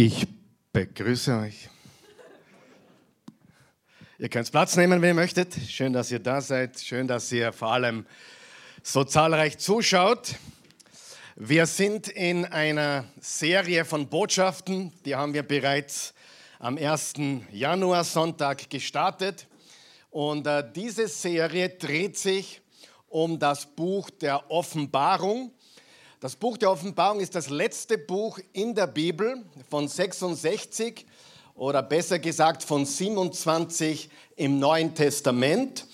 Ich begrüße euch. Ihr könnt Platz nehmen, wenn ihr möchtet. Schön, dass ihr da seid. Schön, dass ihr vor allem so zahlreich zuschaut. Wir sind in einer Serie von Botschaften, die haben wir bereits am 1. Januar Sonntag gestartet. Und äh, diese Serie dreht sich um das Buch der Offenbarung. Das Buch der Offenbarung ist das letzte Buch in der Bibel von 66 oder besser gesagt von 27 im Neuen Testament.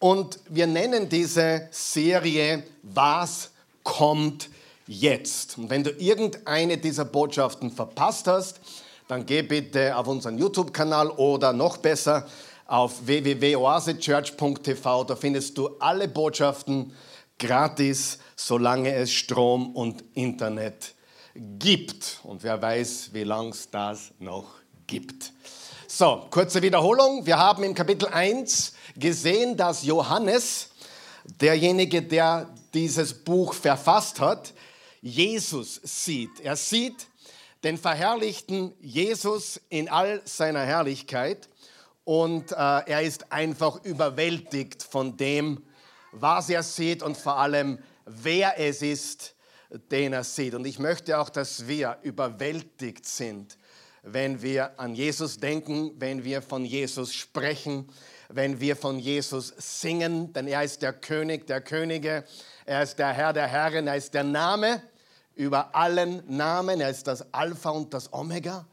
Und wir nennen diese Serie Was kommt jetzt? Und wenn du irgendeine dieser Botschaften verpasst hast, dann geh bitte auf unseren YouTube-Kanal oder noch besser auf www.oasechurch.tv. Da findest du alle Botschaften gratis solange es Strom und Internet gibt. Und wer weiß, wie lange es das noch gibt. So, kurze Wiederholung. Wir haben im Kapitel 1 gesehen, dass Johannes, derjenige, der dieses Buch verfasst hat, Jesus sieht. Er sieht den verherrlichten Jesus in all seiner Herrlichkeit und äh, er ist einfach überwältigt von dem, was er sieht und vor allem, wer es ist, den er sieht. Und ich möchte auch, dass wir überwältigt sind, wenn wir an Jesus denken, wenn wir von Jesus sprechen, wenn wir von Jesus singen, denn er ist der König der Könige, er ist der Herr der Herren, er ist der Name über allen Namen, er ist das Alpha und das Omega.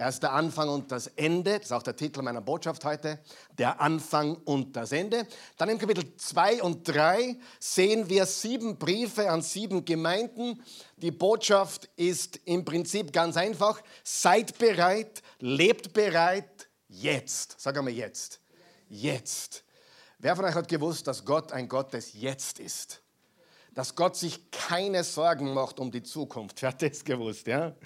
Er ist der Anfang und das Ende. Das ist auch der Titel meiner Botschaft heute. Der Anfang und das Ende. Dann im Kapitel 2 und 3 sehen wir sieben Briefe an sieben Gemeinden. Die Botschaft ist im Prinzip ganz einfach. Seid bereit, lebt bereit, jetzt. Sag einmal jetzt. Jetzt. Wer von euch hat gewusst, dass Gott ein Gott des Jetzt ist? Dass Gott sich keine Sorgen macht um die Zukunft. Wer hat das gewusst? Ja?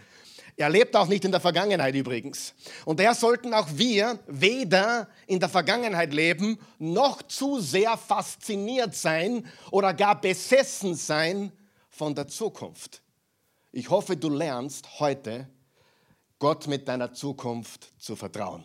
Er lebt auch nicht in der Vergangenheit übrigens. Und daher sollten auch wir weder in der Vergangenheit leben, noch zu sehr fasziniert sein oder gar besessen sein von der Zukunft. Ich hoffe, du lernst heute, Gott mit deiner Zukunft zu vertrauen.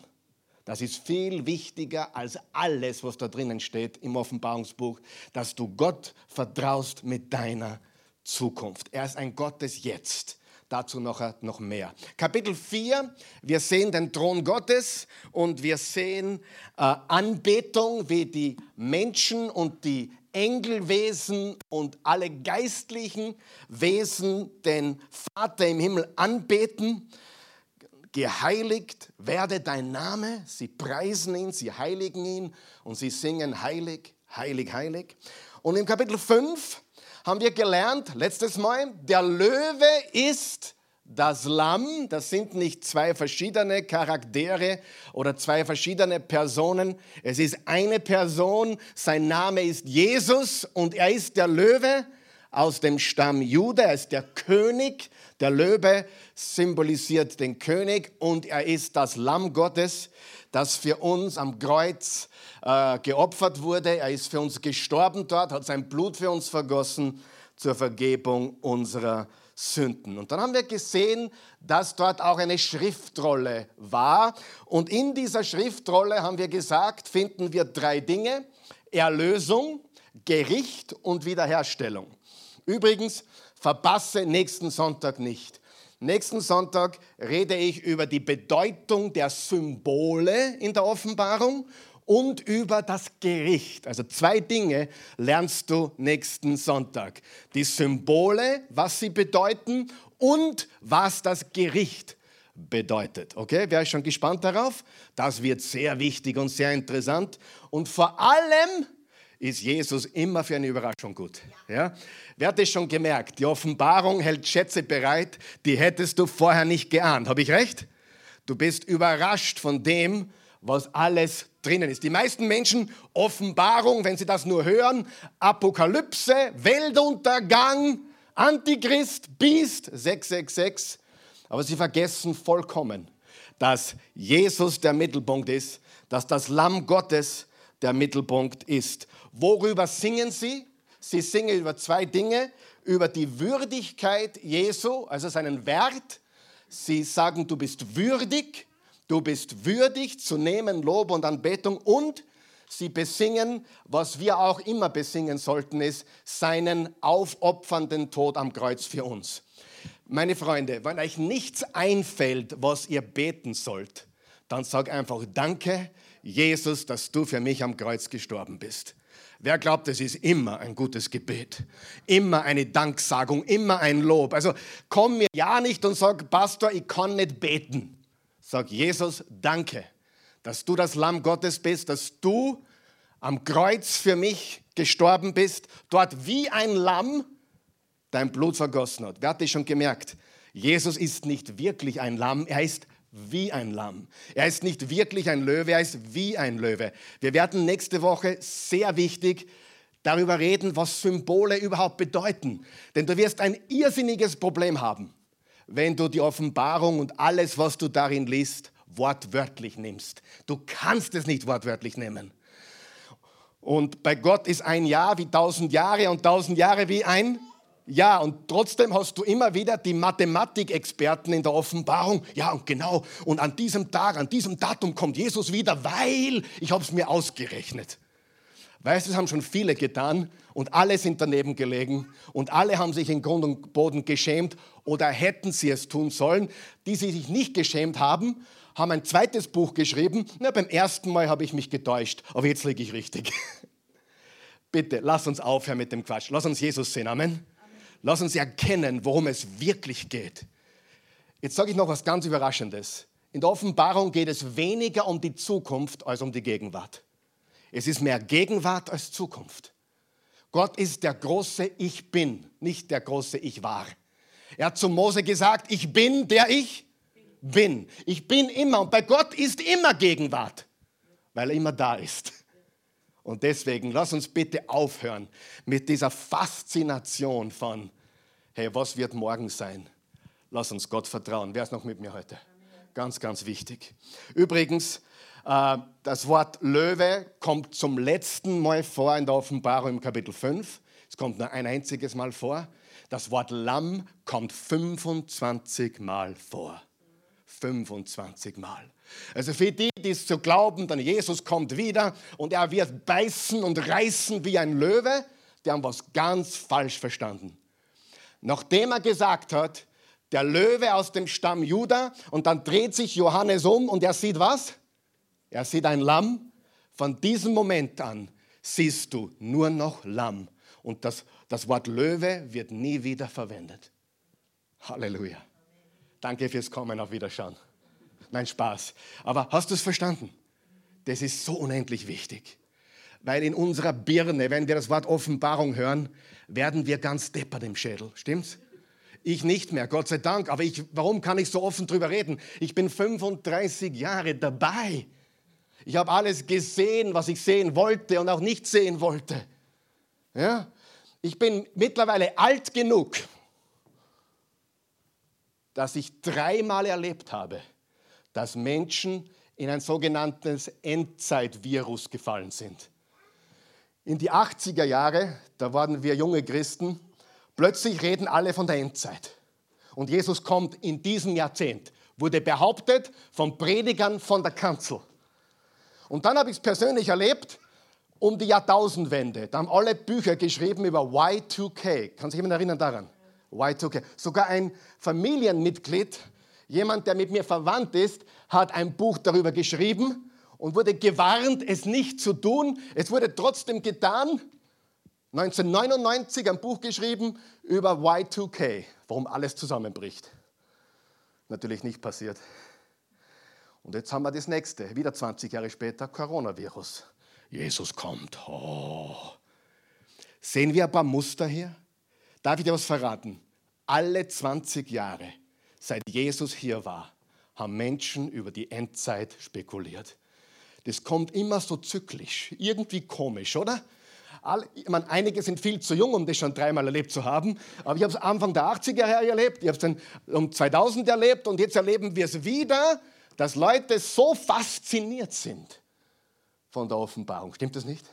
Das ist viel wichtiger als alles, was da drinnen steht im Offenbarungsbuch, dass du Gott vertraust mit deiner Zukunft. Er ist ein Gott des Jetzt dazu noch, noch mehr. Kapitel 4, wir sehen den Thron Gottes und wir sehen äh, Anbetung, wie die Menschen und die Engelwesen und alle geistlichen Wesen den Vater im Himmel anbeten. Geheiligt werde dein Name. Sie preisen ihn, sie heiligen ihn und sie singen heilig, heilig, heilig. Und im Kapitel 5 haben wir gelernt, letztes Mal, der Löwe ist das Lamm. Das sind nicht zwei verschiedene Charaktere oder zwei verschiedene Personen. Es ist eine Person, sein Name ist Jesus und er ist der Löwe aus dem Stamm Jude. Er ist der König. Der Löwe symbolisiert den König und er ist das Lamm Gottes, das für uns am Kreuz äh, geopfert wurde. Er ist für uns gestorben dort, hat sein Blut für uns vergossen zur Vergebung unserer Sünden. Und dann haben wir gesehen, dass dort auch eine Schriftrolle war. Und in dieser Schriftrolle haben wir gesagt, finden wir drei Dinge. Erlösung, Gericht und Wiederherstellung. Übrigens, verpasse nächsten Sonntag nicht. Nächsten Sonntag rede ich über die Bedeutung der Symbole in der Offenbarung und über das Gericht. Also zwei Dinge lernst du nächsten Sonntag. Die Symbole, was sie bedeuten und was das Gericht bedeutet. Okay, wäre ich schon gespannt darauf? Das wird sehr wichtig und sehr interessant. Und vor allem ist Jesus immer für eine Überraschung gut. Ja? Wer hat das schon gemerkt? Die Offenbarung hält Schätze bereit, die hättest du vorher nicht geahnt. Habe ich recht? Du bist überrascht von dem, was alles drinnen ist. Die meisten Menschen, Offenbarung, wenn sie das nur hören, Apokalypse, Weltuntergang, Antichrist, Biest, 666. Aber sie vergessen vollkommen, dass Jesus der Mittelpunkt ist, dass das Lamm Gottes der Mittelpunkt ist. Worüber singen sie? Sie singen über zwei Dinge, über die Würdigkeit Jesu, also seinen Wert, Sie sagen, du bist würdig, du bist würdig zu nehmen Lob und Anbetung und sie besingen, was wir auch immer besingen sollten, ist seinen aufopfernden Tod am Kreuz für uns. Meine Freunde, wenn euch nichts einfällt, was ihr beten sollt, dann sag einfach Danke, Jesus, dass du für mich am Kreuz gestorben bist. Wer glaubt, es ist immer ein gutes Gebet, immer eine Danksagung, immer ein Lob. Also komm mir ja nicht und sag, Pastor, ich kann nicht beten. Sag Jesus, danke, dass du das Lamm Gottes bist, dass du am Kreuz für mich gestorben bist, dort wie ein Lamm dein Blut vergossen hat. Wer hat das schon gemerkt? Jesus ist nicht wirklich ein Lamm, er ist wie ein Lamm. Er ist nicht wirklich ein Löwe, er ist wie ein Löwe. Wir werden nächste Woche sehr wichtig darüber reden, was Symbole überhaupt bedeuten. Denn du wirst ein irrsinniges Problem haben, wenn du die Offenbarung und alles, was du darin liest, wortwörtlich nimmst. Du kannst es nicht wortwörtlich nehmen. Und bei Gott ist ein Jahr wie tausend Jahre und tausend Jahre wie ein ja, und trotzdem hast du immer wieder die Mathematikexperten in der Offenbarung. Ja, und genau. Und an diesem Tag, an diesem Datum kommt Jesus wieder, weil ich habe es mir ausgerechnet. Weißt du, das haben schon viele getan und alle sind daneben gelegen und alle haben sich in Grund und Boden geschämt oder hätten sie es tun sollen. Die, die sich nicht geschämt haben, haben ein zweites Buch geschrieben. Na, beim ersten Mal habe ich mich getäuscht, aber jetzt liege ich richtig. Bitte, lass uns aufhören mit dem Quatsch. Lass uns Jesus sehen. Amen. Lass uns erkennen, worum es wirklich geht. Jetzt sage ich noch was ganz Überraschendes. In der Offenbarung geht es weniger um die Zukunft als um die Gegenwart. Es ist mehr Gegenwart als Zukunft. Gott ist der große Ich bin, nicht der große Ich war. Er hat zu Mose gesagt, ich bin der ich bin. Ich bin immer und bei Gott ist immer Gegenwart, weil er immer da ist. Und deswegen lass uns bitte aufhören mit dieser Faszination von, hey, was wird morgen sein? Lass uns Gott vertrauen. Wer ist noch mit mir heute? Ganz, ganz wichtig. Übrigens, äh, das Wort Löwe kommt zum letzten Mal vor in der Offenbarung im Kapitel 5. Es kommt nur ein einziges Mal vor. Das Wort Lamm kommt 25 Mal vor. 25 Mal. Also für die, die es zu glauben, dann Jesus kommt wieder und er wird beißen und reißen wie ein Löwe, die haben was ganz falsch verstanden. Nachdem er gesagt hat, der Löwe aus dem Stamm Juda und dann dreht sich Johannes um und er sieht was? Er sieht ein Lamm. Von diesem Moment an siehst du nur noch Lamm. Und das, das Wort Löwe wird nie wieder verwendet. Halleluja. Danke fürs Kommen, auf Wiederschauen. Nein, Spaß. Aber hast du es verstanden? Das ist so unendlich wichtig. Weil in unserer Birne, wenn wir das Wort Offenbarung hören, werden wir ganz deppert im Schädel. Stimmt's? Ich nicht mehr, Gott sei Dank. Aber ich, warum kann ich so offen drüber reden? Ich bin 35 Jahre dabei. Ich habe alles gesehen, was ich sehen wollte und auch nicht sehen wollte. Ja? Ich bin mittlerweile alt genug, dass ich dreimal erlebt habe, dass Menschen in ein sogenanntes Endzeitvirus gefallen sind. In die 80er Jahre, da waren wir junge Christen, plötzlich reden alle von der Endzeit. Und Jesus kommt in diesem Jahrzehnt, wurde behauptet von Predigern von der Kanzel. Und dann habe ich es persönlich erlebt, um die Jahrtausendwende. Da haben alle Bücher geschrieben über Y2K. Kann sich jemand erinnern daran? Y2K. Sogar ein Familienmitglied Jemand, der mit mir verwandt ist, hat ein Buch darüber geschrieben und wurde gewarnt, es nicht zu tun. Es wurde trotzdem getan. 1999 ein Buch geschrieben über Y2K, warum alles zusammenbricht. Natürlich nicht passiert. Und jetzt haben wir das nächste, wieder 20 Jahre später, Coronavirus. Jesus kommt. Oh. Sehen wir ein paar Muster hier? Darf ich dir was verraten? Alle 20 Jahre seit Jesus hier war, haben Menschen über die Endzeit spekuliert. Das kommt immer so zyklisch, irgendwie komisch, oder? Ich meine, einige sind viel zu jung, um das schon dreimal erlebt zu haben, aber ich habe es Anfang der 80er Jahre erlebt, ich habe es dann um 2000 erlebt und jetzt erleben wir es wieder, dass Leute so fasziniert sind von der Offenbarung. Stimmt das nicht?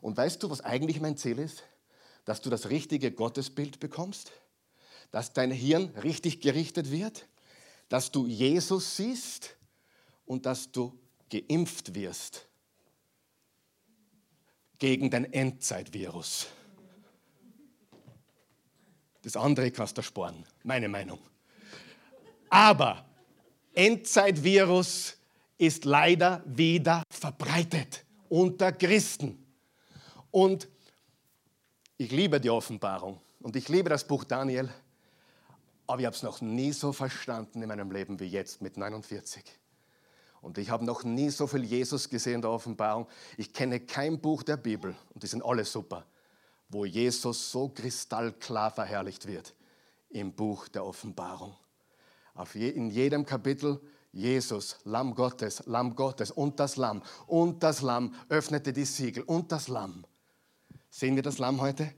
Und weißt du, was eigentlich mein Ziel ist? Dass du das richtige Gottesbild bekommst? dass dein Hirn richtig gerichtet wird. dass du Jesus siehst und dass du geimpft wirst gegen den Endzeitvirus. Das andere kannst du sparen, meine Meinung. Aber Endzeitvirus ist leider wieder verbreitet unter Christen. Und ich liebe die Offenbarung und ich liebe das Buch Daniel, aber ich habe es noch nie so verstanden in meinem Leben wie jetzt mit 49. Und ich habe noch nie so viel Jesus gesehen in der Offenbarung. Ich kenne kein Buch der Bibel, und die sind alle super, wo Jesus so kristallklar verherrlicht wird im Buch der Offenbarung. in jedem Kapitel Jesus, Lamm Gottes, Lamm Gottes und das Lamm und das Lamm öffnete die Siegel und das Lamm. Sehen wir das Lamm heute?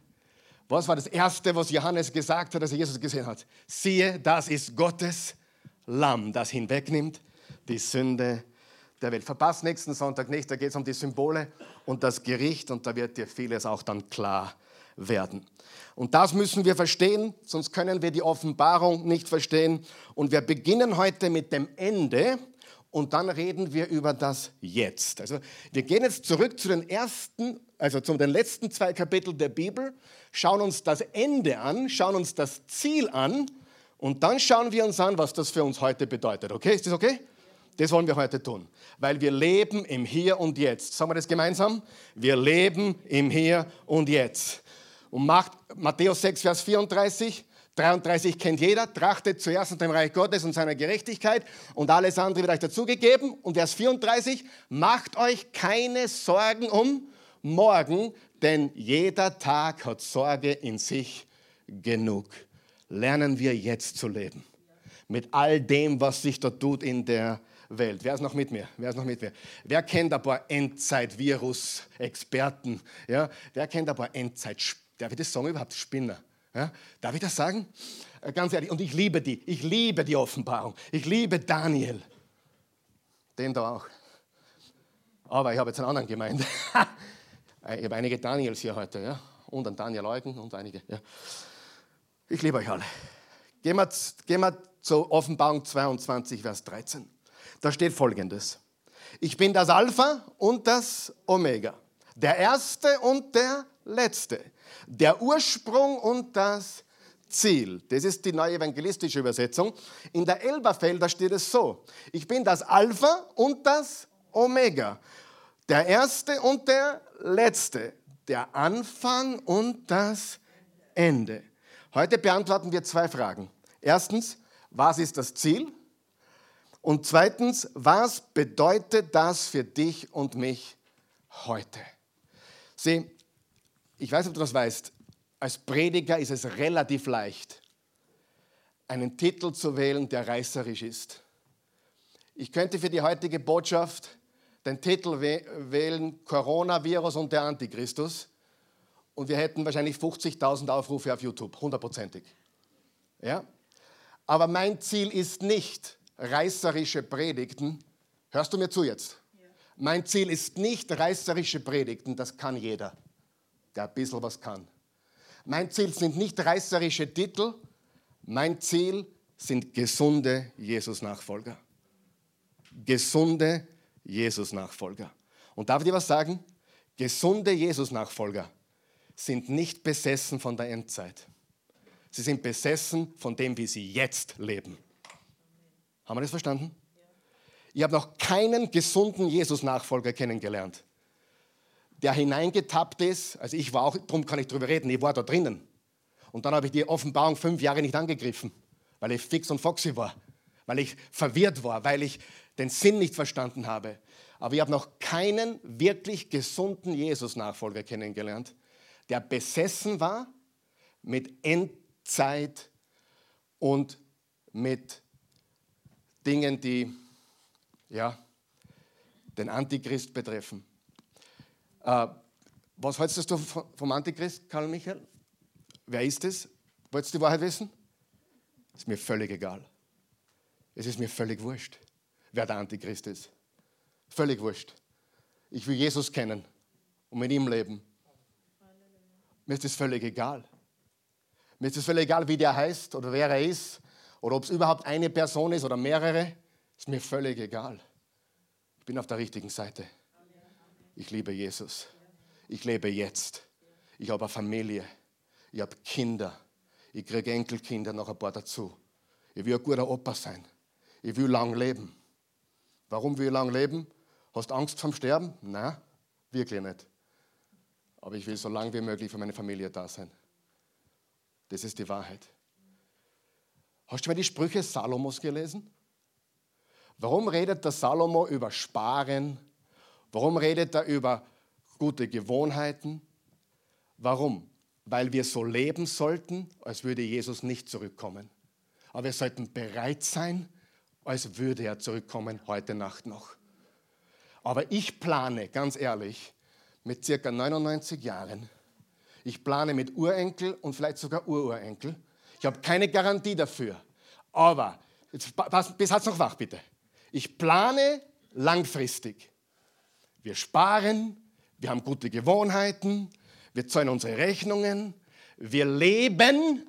Was war das Erste, was Johannes gesagt hat, als er Jesus gesehen hat? Siehe, das ist Gottes Lamm, das hinwegnimmt die Sünde der Welt. Verpasst nächsten Sonntag nicht, da geht es um die Symbole und das Gericht und da wird dir vieles auch dann klar werden. Und das müssen wir verstehen, sonst können wir die Offenbarung nicht verstehen. Und wir beginnen heute mit dem Ende und dann reden wir über das Jetzt. Also wir gehen jetzt zurück zu den ersten, also zu den letzten zwei Kapiteln der Bibel, schauen uns das Ende an, schauen uns das Ziel an und dann schauen wir uns an, was das für uns heute bedeutet. Okay, ist das okay? Das wollen wir heute tun, weil wir leben im Hier und Jetzt. Sagen wir das gemeinsam? Wir leben im Hier und Jetzt. Und macht Matthäus 6, Vers 34, 33 kennt jeder, trachtet zuerst nach dem Reich Gottes und seiner Gerechtigkeit und alles andere wird euch dazugegeben. Und Vers 34, macht euch keine Sorgen um morgen, denn jeder Tag hat Sorge in sich genug. Lernen wir jetzt zu leben. Mit all dem, was sich da tut in der Welt. Wer ist noch mit mir? Wer ist noch mit mir? Wer kennt ein paar Endzeit-Virus-Experten? Ja? Wer kennt ein paar Endzeit, darf ich das sagen überhaupt, Spinner? Ja? Darf ich das sagen? Äh, ganz ehrlich, und ich liebe die, ich liebe die Offenbarung. Ich liebe Daniel. Den da auch. Aber ich habe jetzt einen anderen gemeint. ich habe einige Daniels hier heute, ja? Und einen Daniel Eugen und einige. Ja. Ich liebe euch alle. Gehen wir, gehen wir zur Offenbarung 22, Vers 13. Da steht folgendes. Ich bin das Alpha und das Omega, der Erste und der Letzte, der Ursprung und das Ziel. Das ist die neue evangelistische Übersetzung. In der Elberfelder steht es so. Ich bin das Alpha und das Omega, der Erste und der Letzte, der Anfang und das Ende. Heute beantworten wir zwei Fragen. Erstens, was ist das Ziel? Und zweitens, was bedeutet das für dich und mich heute? Sieh, ich weiß ob du das weißt, als Prediger ist es relativ leicht, einen Titel zu wählen, der reißerisch ist. Ich könnte für die heutige Botschaft den Titel wählen, Coronavirus und der Antichristus, und wir hätten wahrscheinlich 50.000 Aufrufe auf YouTube, hundertprozentig. Ja? Aber mein Ziel ist nicht, reißerische Predigten. Hörst du mir zu jetzt? Ja. Mein Ziel ist nicht reißerische Predigten, das kann jeder, der ein bisschen was kann. Mein Ziel sind nicht reißerische Titel, mein Ziel sind gesunde Jesus-Nachfolger. Gesunde Jesus-Nachfolger. Und darf ich dir was sagen? Gesunde Jesus-Nachfolger sind nicht besessen von der Endzeit. Sie sind besessen von dem, wie sie jetzt leben. Haben wir das verstanden? Ich habe noch keinen gesunden Jesus-Nachfolger kennengelernt, der hineingetappt ist. Also ich war auch, darum kann ich darüber reden, ich war da drinnen. Und dann habe ich die Offenbarung fünf Jahre nicht angegriffen, weil ich fix und foxy war, weil ich verwirrt war, weil ich den Sinn nicht verstanden habe. Aber ich habe noch keinen wirklich gesunden Jesus-Nachfolger kennengelernt, der besessen war mit Endzeit und mit Dingen, die ja, den Antichrist betreffen. Äh, was hältst du vom Antichrist, Karl Michael? Wer ist es? Wolltest du die Wahrheit wissen? Ist mir völlig egal. Es ist mir völlig wurscht, wer der Antichrist ist. Völlig wurscht. Ich will Jesus kennen und mit ihm leben. Mir ist es völlig egal. Mir ist es völlig egal, wie der heißt oder wer er ist oder ob es überhaupt eine Person ist oder mehrere, ist mir völlig egal. Ich bin auf der richtigen Seite. Ich liebe Jesus. Ich lebe jetzt. Ich habe eine Familie. Ich habe Kinder. Ich kriege Enkelkinder noch ein paar dazu. Ich will ein guter Opa sein. Ich will lang leben. Warum will ich lang leben? Hast du Angst vom Sterben? Nein, wirklich nicht. Aber ich will so lange wie möglich für meine Familie da sein. Das ist die Wahrheit. Hast du mal die Sprüche Salomos gelesen? Warum redet der Salomo über Sparen? Warum redet er über gute Gewohnheiten? Warum? Weil wir so leben sollten, als würde Jesus nicht zurückkommen. Aber wir sollten bereit sein, als würde er zurückkommen heute Nacht noch. Aber ich plane, ganz ehrlich, mit circa 99 Jahren, ich plane mit Urenkel und vielleicht sogar Ururenkel. Ich habe keine Garantie dafür. Aber, jetzt, pass, bis hat's noch wach, bitte. Ich plane langfristig. Wir sparen, wir haben gute Gewohnheiten, wir zahlen unsere Rechnungen, wir leben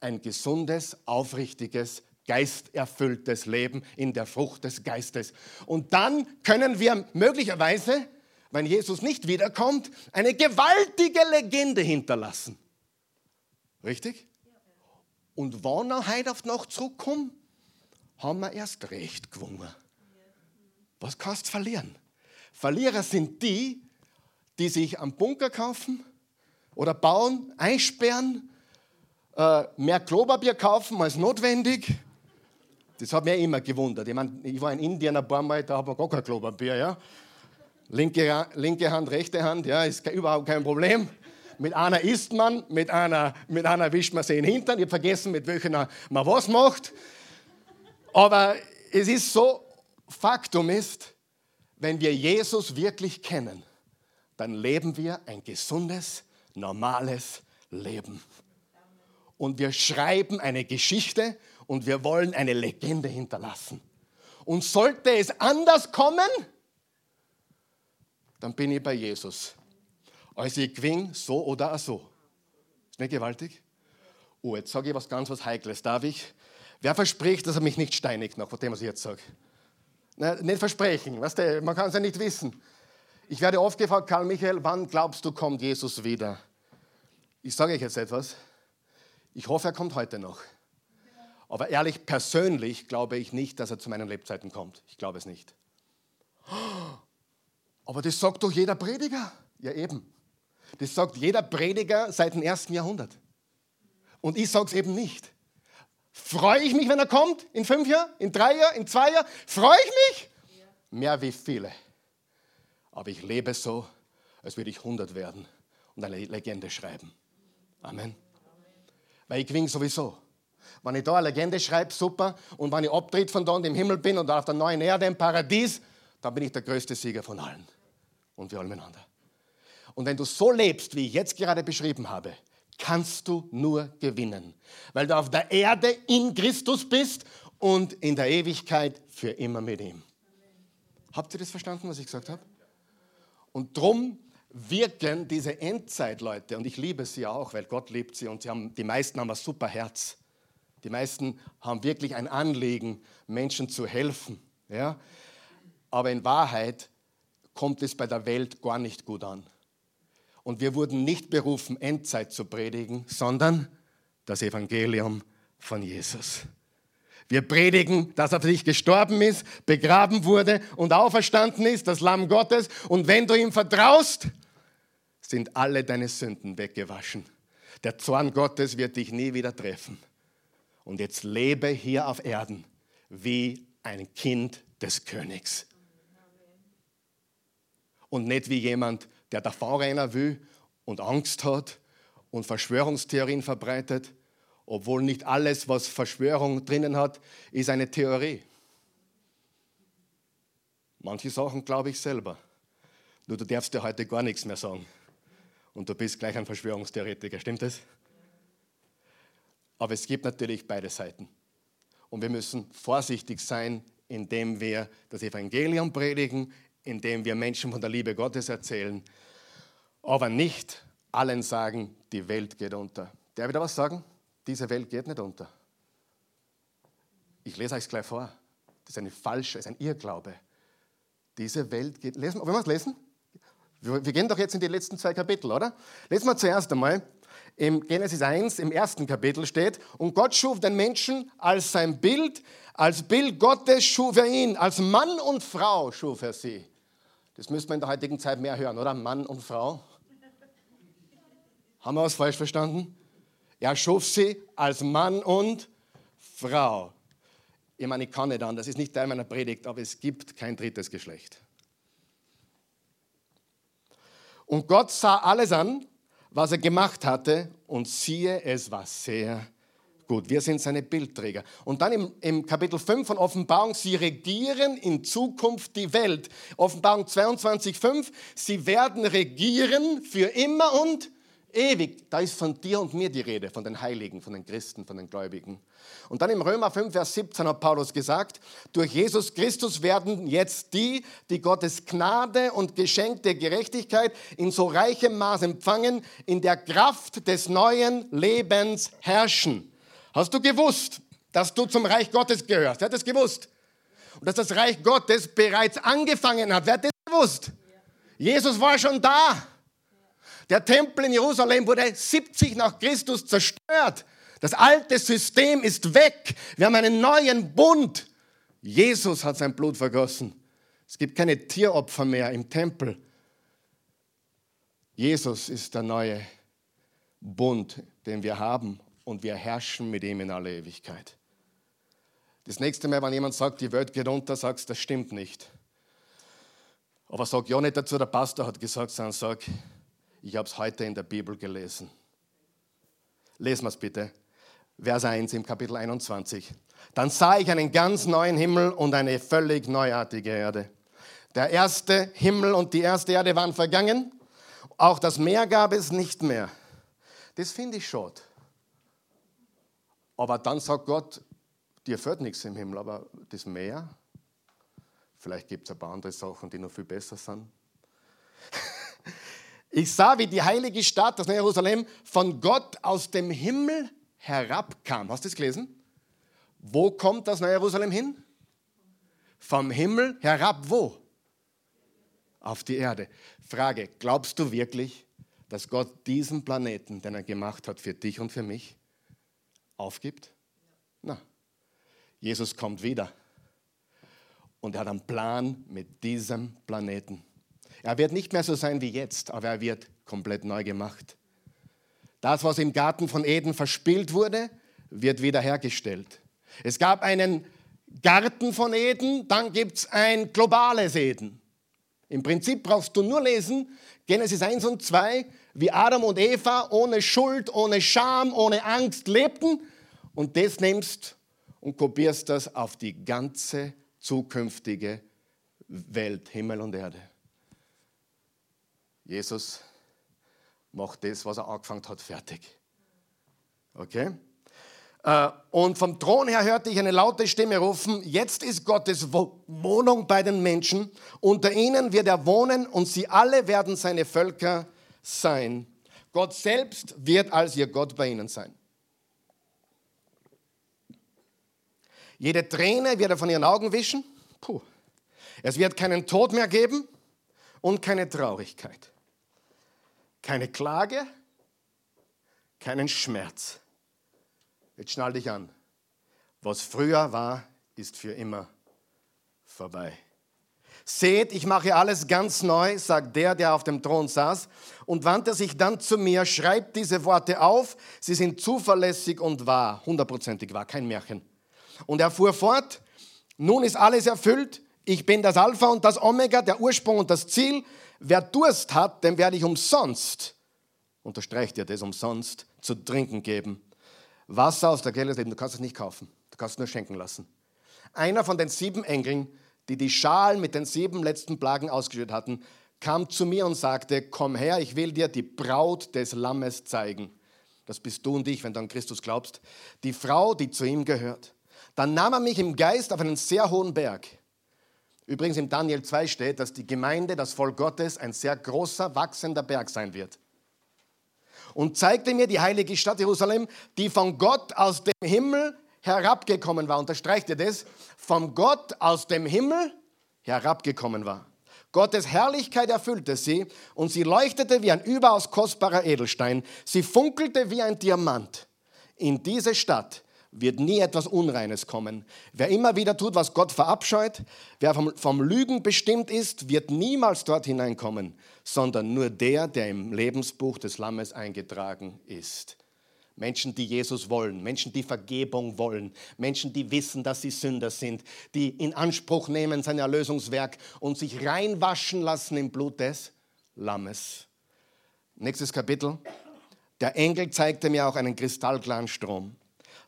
ein gesundes, aufrichtiges, geisterfülltes Leben in der Frucht des Geistes. Und dann können wir möglicherweise, wenn Jesus nicht wiederkommt, eine gewaltige Legende hinterlassen. Richtig? Und wenn er heute auf Nacht zurückkommt, haben wir erst recht gewonnen. Was kannst du verlieren? Verlierer sind die, die sich am Bunker kaufen oder bauen, einsperren, äh, mehr Klopapier kaufen als notwendig. Das hat mich immer gewundert. Ich, mein, ich war in Indien ein paar Mal, da haben wir gar kein Klopapier. Ja? Linke, linke Hand, rechte Hand, ja, ist überhaupt kein Problem. Mit einer isst man, mit einer, mit einer wischt man sich den Hintern. Ich habe vergessen, mit welcher man was macht. Aber es ist so, Faktum ist, wenn wir Jesus wirklich kennen, dann leben wir ein gesundes, normales Leben. Und wir schreiben eine Geschichte und wir wollen eine Legende hinterlassen. Und sollte es anders kommen, dann bin ich bei Jesus. Also ich gewinne so oder so. Ist nicht gewaltig? Oh, jetzt sage ich was ganz was Heikles. Darf ich? Wer verspricht, dass er mich nicht steinigt nach dem, was ich jetzt sage? Nicht versprechen, weißt du, man kann es ja nicht wissen. Ich werde oft gefragt, Karl Michael, wann glaubst du, kommt Jesus wieder? Ich sage euch jetzt etwas. Ich hoffe, er kommt heute noch. Aber ehrlich, persönlich glaube ich nicht, dass er zu meinen Lebzeiten kommt. Ich glaube es nicht. Aber das sagt doch jeder Prediger. Ja, eben. Das sagt jeder Prediger seit dem ersten Jahrhundert. Und ich sage es eben nicht. Freue ich mich, wenn er kommt? In fünf Jahren? In drei Jahren? In zwei Jahren? Freue ich mich? Mehr wie viele. Aber ich lebe so, als würde ich 100 werden und eine Legende schreiben. Amen. Weil ich gewinne sowieso. Wenn ich da eine Legende schreibe, super. Und wenn ich abtritt von da und im Himmel bin und auf der neuen Erde im Paradies, dann bin ich der größte Sieger von allen. Und wir alle miteinander. Und wenn du so lebst, wie ich jetzt gerade beschrieben habe, kannst du nur gewinnen. Weil du auf der Erde in Christus bist und in der Ewigkeit für immer mit ihm. Habt ihr das verstanden, was ich gesagt habe? Und drum wirken diese Endzeitleute, und ich liebe sie auch, weil Gott liebt sie und sie haben, die meisten haben ein super Herz. Die meisten haben wirklich ein Anliegen, Menschen zu helfen. Ja? Aber in Wahrheit kommt es bei der Welt gar nicht gut an. Und wir wurden nicht berufen, Endzeit zu predigen, sondern das Evangelium von Jesus. Wir predigen, dass er für dich gestorben ist, begraben wurde und auferstanden ist, das Lamm Gottes. Und wenn du ihm vertraust, sind alle deine Sünden weggewaschen. Der Zorn Gottes wird dich nie wieder treffen. Und jetzt lebe hier auf Erden wie ein Kind des Königs. Und nicht wie jemand, der davonrennen will und Angst hat und Verschwörungstheorien verbreitet, obwohl nicht alles, was Verschwörung drinnen hat, ist eine Theorie. Manche Sachen glaube ich selber. Nur du darfst dir heute gar nichts mehr sagen. Und du bist gleich ein Verschwörungstheoretiker, stimmt das? Aber es gibt natürlich beide Seiten. Und wir müssen vorsichtig sein, indem wir das Evangelium predigen, indem wir Menschen von der Liebe Gottes erzählen, aber nicht allen sagen, die Welt geht unter. Der wieder was sagen? Diese Welt geht nicht unter. Ich lese euch gleich vor. Das ist eine falsche, ist ein Irrglaube. Diese Welt geht. Lesen, wollen wir es lesen? Wir gehen doch jetzt in die letzten zwei Kapitel, oder? Lesen wir zuerst einmal. Im Genesis 1, im ersten Kapitel steht, und Gott schuf den Menschen als sein Bild, als Bild Gottes schuf er ihn, als Mann und Frau schuf er sie. Das müsste man in der heutigen Zeit mehr hören, oder? Mann und Frau. Haben wir was falsch verstanden? Er schuf sie als Mann und Frau. Ich meine, ich kann nicht an, das ist nicht Teil meiner Predigt, aber es gibt kein drittes Geschlecht. Und Gott sah alles an, was er gemacht hatte, und siehe, es war sehr gut. Wir sind seine Bildträger. Und dann im, im, Kapitel 5 von Offenbarung, sie regieren in Zukunft die Welt. Offenbarung 22, 5, sie werden regieren für immer und ewig. Da ist von dir und mir die Rede, von den Heiligen, von den Christen, von den Gläubigen. Und dann im Römer 5, Vers 17 hat Paulus gesagt, durch Jesus Christus werden jetzt die, die Gottes Gnade und Geschenk der Gerechtigkeit in so reichem Maß empfangen, in der Kraft des neuen Lebens herrschen. Hast du gewusst, dass du zum Reich Gottes gehörst? Wer hat das gewusst? Und dass das Reich Gottes bereits angefangen hat. Wer hat das gewusst? Jesus war schon da. Der Tempel in Jerusalem wurde 70 nach Christus zerstört. Das alte System ist weg. Wir haben einen neuen Bund. Jesus hat sein Blut vergossen. Es gibt keine Tieropfer mehr im Tempel. Jesus ist der neue Bund, den wir haben und wir herrschen mit ihm in aller Ewigkeit. Das nächste Mal, wenn jemand sagt, die Welt geht unter, sagst das stimmt nicht. Aber sag ja nicht dazu, der Pastor hat gesagt, sondern sag, ich habe es heute in der Bibel gelesen. Lesen wir es bitte. Vers 1 im Kapitel 21. Dann sah ich einen ganz neuen Himmel und eine völlig neuartige Erde. Der erste Himmel und die erste Erde waren vergangen. Auch das Meer gab es nicht mehr. Das finde ich schade. Aber dann sagt Gott, dir fehlt nichts im Himmel, aber das Meer, vielleicht gibt es ein paar andere Sachen, die noch viel besser sind. Ich sah, wie die heilige Stadt, das neue Jerusalem, von Gott aus dem Himmel herabkam. Hast du das gelesen? Wo kommt das neue Jerusalem hin? Vom Himmel herab wo? Auf die Erde. Frage, glaubst du wirklich, dass Gott diesen Planeten, den er gemacht hat für dich und für mich, aufgibt? Na, Jesus kommt wieder. Und er hat einen Plan mit diesem Planeten. Er wird nicht mehr so sein wie jetzt, aber er wird komplett neu gemacht. Das, was im Garten von Eden verspielt wurde, wird wiederhergestellt. Es gab einen Garten von Eden, dann gibt es ein globales Eden. Im Prinzip brauchst du nur lesen, Genesis 1 und 2, wie Adam und Eva ohne Schuld, ohne Scham, ohne Angst lebten. Und das nimmst und kopierst das auf die ganze zukünftige Welt, Himmel und Erde. Jesus macht das, was er angefangen hat, fertig. Okay? Äh, und vom Thron her hörte ich eine laute Stimme rufen, jetzt ist Gottes Wohnung bei den Menschen, unter ihnen wird er wohnen und sie alle werden seine Völker sein. Gott selbst wird als ihr Gott bei ihnen sein. Jede Träne wird er von ihren Augen wischen. Puh. Es wird keinen Tod mehr geben und keine Traurigkeit. Keine Klage, keinen Schmerz. Jetzt schnall dich an. Was früher war, ist für immer vorbei. Seht, ich mache alles ganz neu, sagt der, der auf dem Thron saß, und wandte sich dann zu mir, schreibt diese Worte auf, sie sind zuverlässig und wahr, hundertprozentig wahr, kein Märchen. Und er fuhr fort, nun ist alles erfüllt, ich bin das Alpha und das Omega, der Ursprung und das Ziel, Wer Durst hat, dem werde ich umsonst, unterstreicht ihr das umsonst, zu trinken geben. Wasser aus der Quelle des Lebens, du kannst es nicht kaufen, du kannst es nur schenken lassen. Einer von den sieben Engeln, die die Schalen mit den sieben letzten Plagen ausgeschüttet hatten, kam zu mir und sagte, komm her, ich will dir die Braut des Lammes zeigen. Das bist du und ich, wenn du an Christus glaubst. Die Frau, die zu ihm gehört. Dann nahm er mich im Geist auf einen sehr hohen Berg Übrigens im Daniel 2 steht, dass die Gemeinde, das Volk Gottes, ein sehr großer, wachsender Berg sein wird. Und zeigte mir die heilige Stadt Jerusalem, die von Gott aus dem Himmel herabgekommen war. Unterstreicht ihr das? Vom Gott aus dem Himmel herabgekommen war. Gottes Herrlichkeit erfüllte sie und sie leuchtete wie ein überaus kostbarer Edelstein. Sie funkelte wie ein Diamant. In diese Stadt wird nie etwas Unreines kommen. Wer immer wieder tut, was Gott verabscheut, wer vom, vom, Lügen bestimmt ist, wird niemals dort hineinkommen, sondern nur der, der im Lebensbuch des Lammes eingetragen ist. Menschen, die Jesus wollen, Menschen, die Vergebung wollen, Menschen, die wissen, dass sie Sünder sind, die in Anspruch nehmen sein Erlösungswerk und sich reinwaschen lassen im Blut des Lammes. Nächstes Kapitel. Der Engel zeigte mir auch einen kristallklaren Strom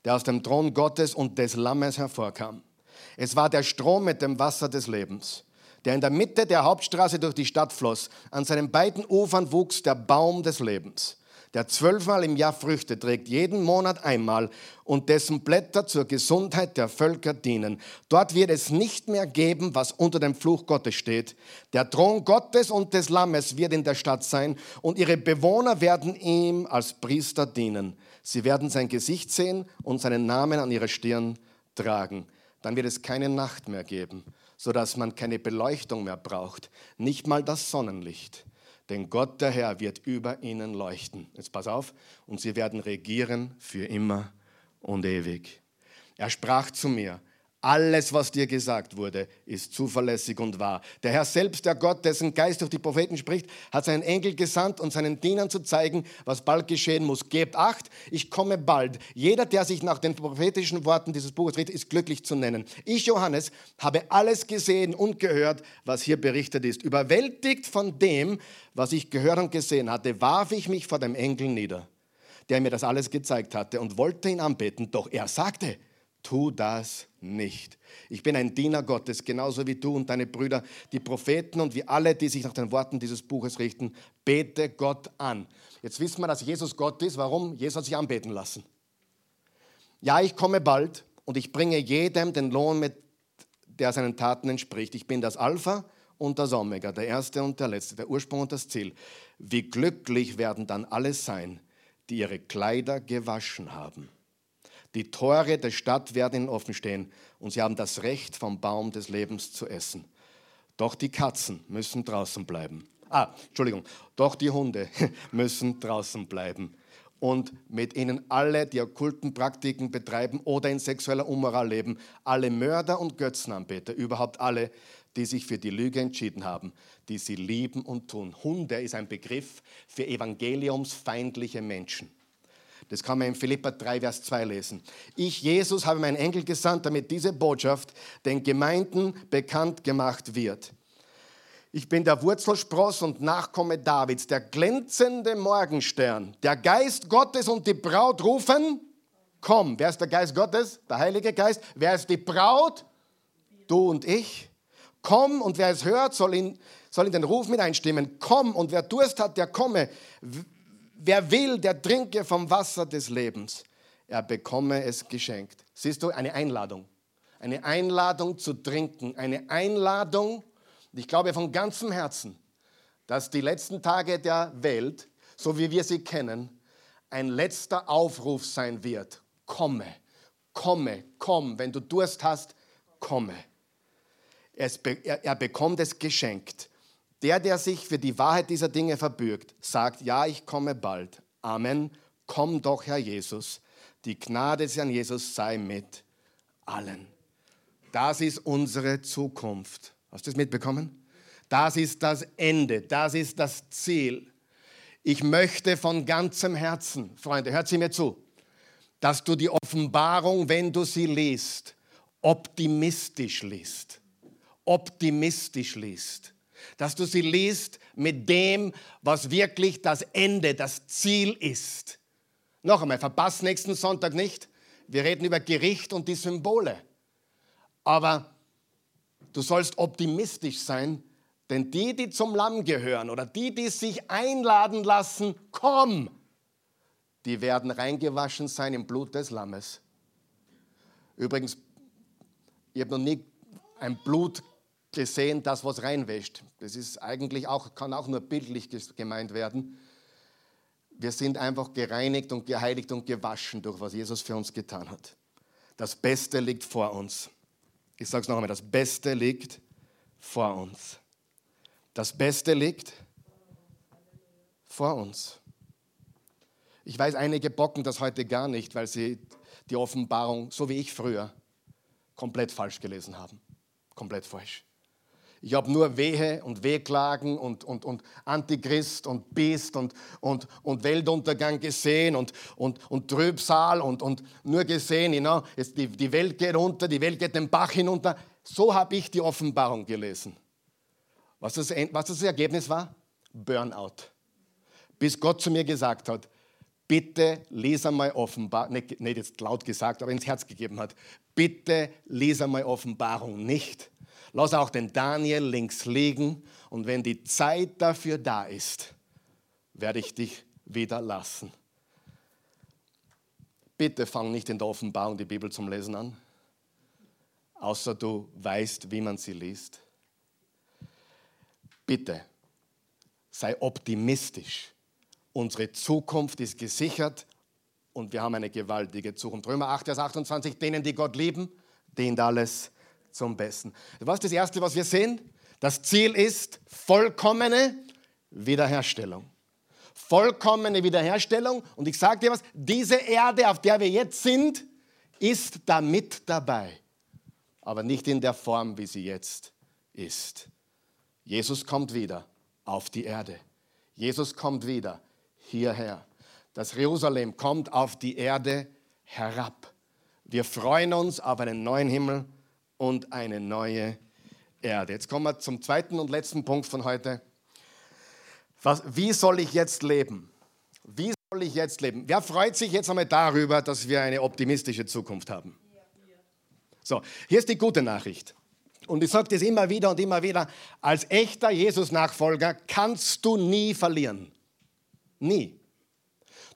der aus dem Thron Gottes und des Lammes hervorkam. Es war der Strom mit dem Wasser des Lebens, der in der Mitte der Hauptstraße durch die Stadt floss. An seinen beiden Ufern wuchs der Baum des Lebens, der zwölfmal im Jahr Früchte trägt, jeden Monat einmal, und dessen Blätter zur Gesundheit der Völker dienen. Dort wird es nicht mehr geben, was unter dem Fluch Gottes steht. Der Thron Gottes und des Lammes wird in der Stadt sein, und ihre Bewohner werden ihm als Priester dienen. Sie werden sein Gesicht sehen und seinen Namen an ihrer Stirn tragen. Dann wird es keine Nacht mehr geben, sodass man keine Beleuchtung mehr braucht, nicht mal das Sonnenlicht. Denn Gott der Herr wird über ihnen leuchten. Jetzt pass auf, und sie werden regieren für immer und ewig. Er sprach zu mir, alles, was dir gesagt wurde, ist zuverlässig und wahr. Der Herr selbst, der Gott, dessen Geist durch die Propheten spricht, hat seinen Engel gesandt, um seinen Dienern zu zeigen, was bald geschehen muss. Gebt acht, ich komme bald. Jeder, der sich nach den prophetischen Worten dieses Buches richtet, ist glücklich zu nennen. Ich, Johannes, habe alles gesehen und gehört, was hier berichtet ist. Überwältigt von dem, was ich gehört und gesehen hatte, warf ich mich vor dem Engel nieder, der mir das alles gezeigt hatte und wollte ihn anbeten. Doch er sagte, tu das nicht. Ich bin ein Diener Gottes, genauso wie du und deine Brüder, die Propheten und wie alle, die sich nach den Worten dieses Buches richten. Bete Gott an. Jetzt wissen wir, dass Jesus Gott ist. Warum? Jesus hat sich anbeten lassen. Ja, ich komme bald und ich bringe jedem den Lohn mit, der seinen Taten entspricht. Ich bin das Alpha und das Omega, der Erste und der Letzte, der Ursprung und das Ziel. Wie glücklich werden dann alle sein, die ihre Kleider gewaschen haben. Die Tore der Stadt werden ihnen offen stehen und sie haben das Recht, vom Baum des Lebens zu essen. Doch die Katzen müssen draußen bleiben. Ah, Entschuldigung, doch die Hunde müssen draußen bleiben. Und mit ihnen alle, die okkulten Praktiken betreiben oder in sexueller Unmoral leben, alle Mörder und Götzenanbeter, überhaupt alle, die sich für die Lüge entschieden haben, die sie lieben und tun. Hunde ist ein Begriff für evangeliumsfeindliche Menschen. Das kann man in Philippa 3, Vers 2 lesen. Ich, Jesus, habe meinen Engel gesandt, damit diese Botschaft den Gemeinden bekannt gemacht wird. Ich bin der Wurzelspross und Nachkomme Davids, der glänzende Morgenstern. Der Geist Gottes und die Braut rufen, komm. Wer ist der Geist Gottes? Der Heilige Geist. Wer ist die Braut? Du und ich. Komm und wer es hört, soll in, soll in den Ruf mit einstimmen. Komm und wer Durst hat, der komme. Wer will, der trinke vom Wasser des Lebens. Er bekomme es geschenkt. Siehst du, eine Einladung. Eine Einladung zu trinken. Eine Einladung, ich glaube von ganzem Herzen, dass die letzten Tage der Welt, so wie wir sie kennen, ein letzter Aufruf sein wird. Komme, komme, komm. Wenn du Durst hast, komme. Er bekommt es geschenkt. Der, der sich für die Wahrheit dieser Dinge verbürgt, sagt, ja, ich komme bald. Amen. Komm doch, Herr Jesus. Die Gnade des Herrn Jesus sei mit allen. Das ist unsere Zukunft. Hast du es mitbekommen? Das ist das Ende. Das ist das Ziel. Ich möchte von ganzem Herzen, Freunde, hört sie mir zu, dass du die Offenbarung, wenn du sie liest, optimistisch liest. Optimistisch liest dass du sie liest mit dem, was wirklich das Ende, das Ziel ist. Noch einmal, verpass nächsten Sonntag nicht. Wir reden über Gericht und die Symbole. Aber du sollst optimistisch sein, denn die, die zum Lamm gehören oder die, die sich einladen lassen, komm, die werden reingewaschen sein im Blut des Lammes. Übrigens, ich habe noch nie ein Blut gesehen, das was reinwäscht. Das ist eigentlich auch, kann auch nur bildlich gemeint werden. Wir sind einfach gereinigt und geheiligt und gewaschen durch was Jesus für uns getan hat. Das Beste liegt vor uns. Ich sage es noch einmal, das Beste liegt vor uns. Das Beste liegt vor uns. Ich weiß, einige bocken das heute gar nicht, weil sie die Offenbarung, so wie ich früher, komplett falsch gelesen haben. Komplett falsch. Ich habe nur Wehe und Wehklagen und, und, und Antichrist und Biest und, und, und Weltuntergang gesehen und, und, und Trübsal und, und nur gesehen, you know, die, die Welt geht unter, die Welt geht den Bach hinunter. So habe ich die Offenbarung gelesen. Was das, was das Ergebnis war? Burnout. Bis Gott zu mir gesagt hat, bitte lies einmal Offenbarung, nicht, nicht jetzt laut gesagt, aber ins Herz gegeben hat, bitte lies einmal Offenbarung nicht. Lass auch den Daniel links liegen und wenn die Zeit dafür da ist, werde ich dich wieder lassen. Bitte fang nicht in der Offenbarung die Bibel zum Lesen an, außer du weißt, wie man sie liest. Bitte sei optimistisch Unsere Zukunft ist gesichert und wir haben eine gewaltige Zukunft. Römer 8, Vers 28, denen, die Gott lieben, dient alles zum Besten. Was ist das Erste, was wir sehen? Das Ziel ist vollkommene Wiederherstellung. Vollkommene Wiederherstellung. Und ich sage dir was, diese Erde, auf der wir jetzt sind, ist damit dabei. Aber nicht in der Form, wie sie jetzt ist. Jesus kommt wieder auf die Erde. Jesus kommt wieder hierher. Das Jerusalem kommt auf die Erde herab. Wir freuen uns auf einen neuen Himmel und eine neue Erde. Jetzt kommen wir zum zweiten und letzten Punkt von heute. Was, wie soll ich jetzt leben? Wie soll ich jetzt leben? Wer freut sich jetzt einmal darüber, dass wir eine optimistische Zukunft haben? So, hier ist die gute Nachricht. Und ich sage das immer wieder und immer wieder, als echter Jesus-Nachfolger kannst du nie verlieren. Nie.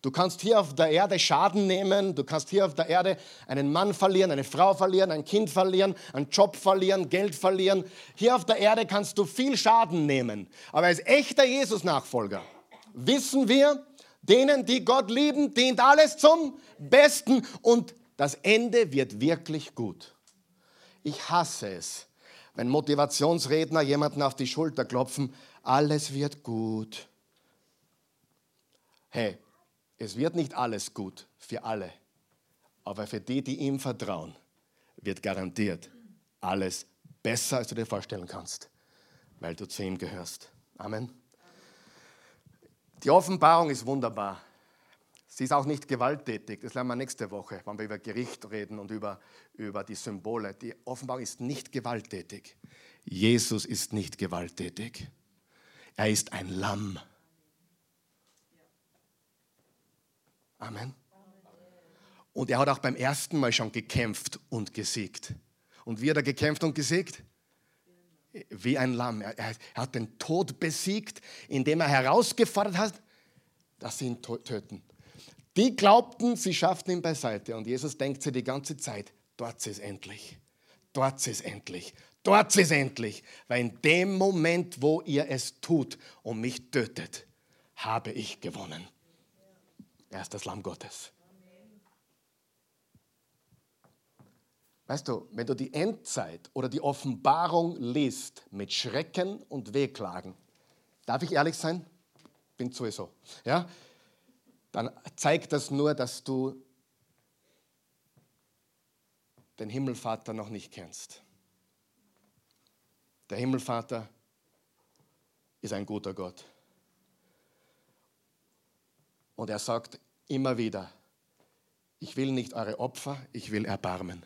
Du kannst hier auf der Erde Schaden nehmen, du kannst hier auf der Erde einen Mann verlieren, eine Frau verlieren, ein Kind verlieren, einen Job verlieren, Geld verlieren. Hier auf der Erde kannst du viel Schaden nehmen. Aber als echter Jesus-Nachfolger wissen wir, denen, die Gott lieben, dient alles zum Besten und das Ende wird wirklich gut. Ich hasse es, wenn Motivationsredner jemanden auf die Schulter klopfen, alles wird gut hey, es wird nicht alles gut für alle, aber für die, die ihm vertrauen, wird garantiert alles besser, als du dir vorstellen kannst, weil du zu ihm gehörst. Amen. Die Offenbarung ist wunderbar. Sie ist auch nicht gewalttätig. Das lernen wir nächste Woche, wenn wir über Gericht reden und über, über die Symbole. Die Offenbarung ist nicht gewalttätig. Jesus ist nicht gewalttätig. Er ist ein Lamm. Amen. Und er hat auch beim ersten Mal schon gekämpft und gesiegt. Und wie hat er gekämpft und gesiegt? Wie ein Lamm. Er, hat den Tod besiegt, indem er herausgefordert hat, dass sie ihn töten. Die glaubten, sie schafften ihn beiseite. Und Jesus denkt sich die ganze Zeit, dort ist es endlich. Dort ist es endlich. Dort ist es endlich. Weil in dem Moment, wo ihr es tut und mich tötet, habe ich gewonnen. Er ist das Lamm Gottes. Weißt du, wenn du die Endzeit oder die Offenbarung liest mit Schrecken und Wehklagen, darf ich ehrlich sein? Bin sowieso. Ja? Dann zeigt das nur, dass du den Himmelvater noch nicht kennst. Der Himmelvater ist ein guter Gott. Und er sagt immer wieder, ich will nicht eure Opfer, ich will Erbarmen.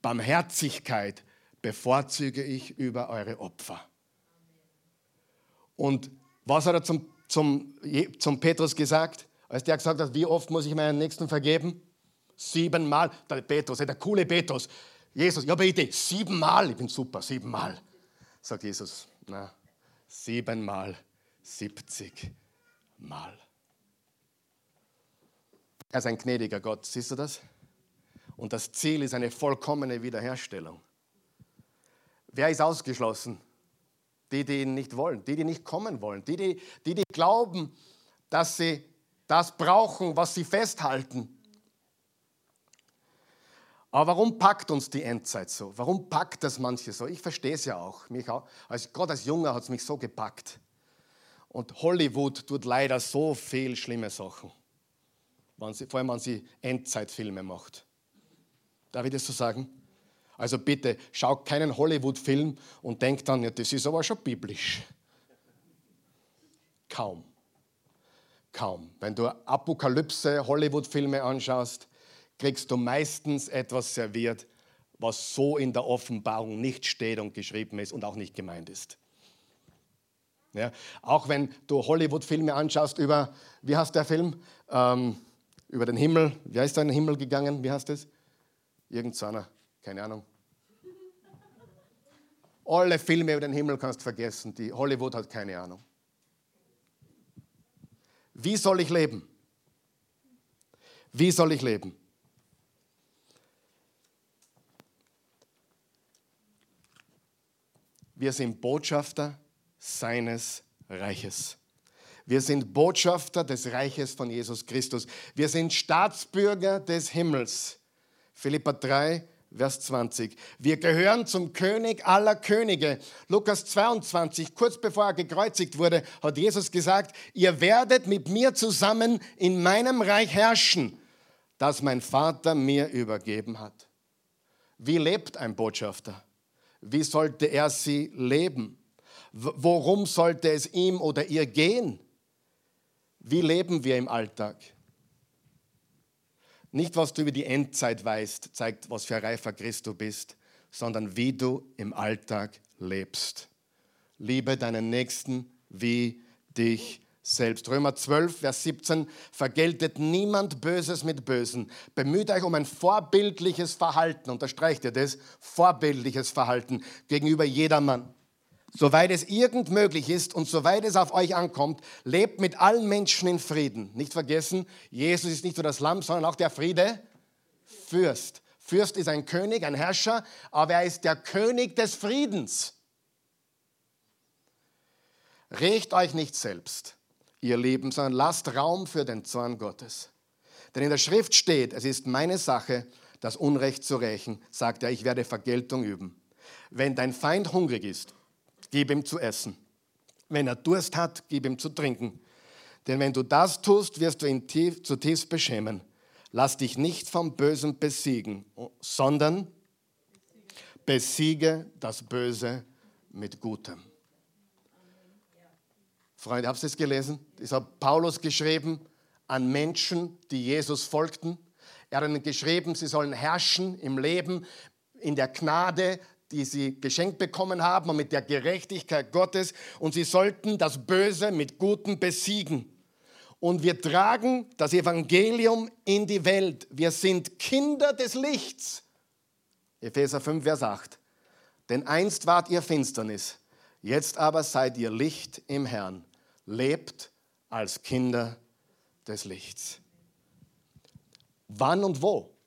Barmherzigkeit bevorzuge ich über eure Opfer. Und was hat er zum, zum, zum Petrus gesagt? Als der gesagt hat, wie oft muss ich meinen Nächsten vergeben? Siebenmal. Der Petrus, der coole Petrus. Jesus, ja bitte, siebenmal. Ich bin super, siebenmal. Sagt Jesus, na, siebenmal, siebzig Mal. Er ist ein gnädiger Gott, siehst du das? Und das Ziel ist eine vollkommene Wiederherstellung. Wer ist ausgeschlossen? Die, die ihn nicht wollen, die, die nicht kommen wollen, die, die, die, die glauben, dass sie das brauchen, was sie festhalten. Aber warum packt uns die Endzeit so? Warum packt das manche so? Ich verstehe es ja auch. Mich auch als, gerade als Junger hat es mich so gepackt. Und Hollywood tut leider so viel schlimme Sachen. Sie, vor allem, wenn sie Endzeitfilme macht. Darf ich das so sagen? Also bitte, schau keinen Hollywood-Film und denk dann, ja, das ist aber schon biblisch. Kaum. Kaum. Wenn du Apokalypse, Hollywood-Filme anschaust, kriegst du meistens etwas serviert, was so in der Offenbarung nicht steht und geschrieben ist und auch nicht gemeint ist. Ja, auch wenn du Hollywood-Filme anschaust über, wie heißt der Film? Ähm, über den Himmel. Wie heißt der in den Himmel gegangen? Wie heißt es? Irgend so einer, keine Ahnung. Alle Filme über den Himmel kannst du vergessen. Die Hollywood hat keine Ahnung. Wie soll ich leben? Wie soll ich leben? Wir sind Botschafter seines Reiches. Wir sind Botschafter des Reiches von Jesus Christus. Wir sind Staatsbürger des Himmels. Philippa 3, Vers 20. Wir gehören zum König aller Könige. Lukas 22, kurz bevor er gekreuzigt wurde, hat Jesus gesagt, ihr werdet mit mir zusammen in meinem Reich herrschen, das mein Vater mir übergeben hat. Wie lebt ein Botschafter? Wie sollte er sie leben? Worum sollte es ihm oder ihr gehen? Wie leben wir im Alltag? Nicht, was du über die Endzeit weißt, zeigt, was für ein reifer Christ du bist, sondern wie du im Alltag lebst. Liebe deinen Nächsten wie dich selbst. Römer 12, Vers 17, vergeltet niemand Böses mit Bösen. Bemüht euch um ein vorbildliches Verhalten, unterstreicht ihr das, vorbildliches Verhalten gegenüber jedermann. Soweit es irgend möglich ist und soweit es auf euch ankommt, lebt mit allen Menschen in Frieden. Nicht vergessen, Jesus ist nicht nur das Lamm, sondern auch der Friede Fürst. Fürst ist ein König, ein Herrscher, aber er ist der König des Friedens. Recht euch nicht selbst, ihr Lieben, sondern lasst Raum für den Zorn Gottes. Denn in der Schrift steht, es ist meine Sache, das Unrecht zu rächen, sagt er, ich werde Vergeltung üben. Wenn dein Feind hungrig ist, gib ihm zu essen. Wenn er Durst hat, gib ihm zu trinken. Denn wenn du das tust, wirst du ihn tief, zutiefst beschämen. Lass dich nicht vom Bösen besiegen, sondern besiege das Böse mit Gutem. Freunde, habt ihr es gelesen? Das hat Paulus geschrieben an Menschen, die Jesus folgten. Er hat ihnen geschrieben, sie sollen herrschen im Leben, in der Gnade, die sie geschenkt bekommen haben und mit der Gerechtigkeit Gottes. Und sie sollten das Böse mit Gutem besiegen. Und wir tragen das Evangelium in die Welt. Wir sind Kinder des Lichts. Epheser 5, Vers 8. Denn einst wart ihr Finsternis, jetzt aber seid ihr Licht im Herrn. Lebt als Kinder des Lichts. Wann und wo?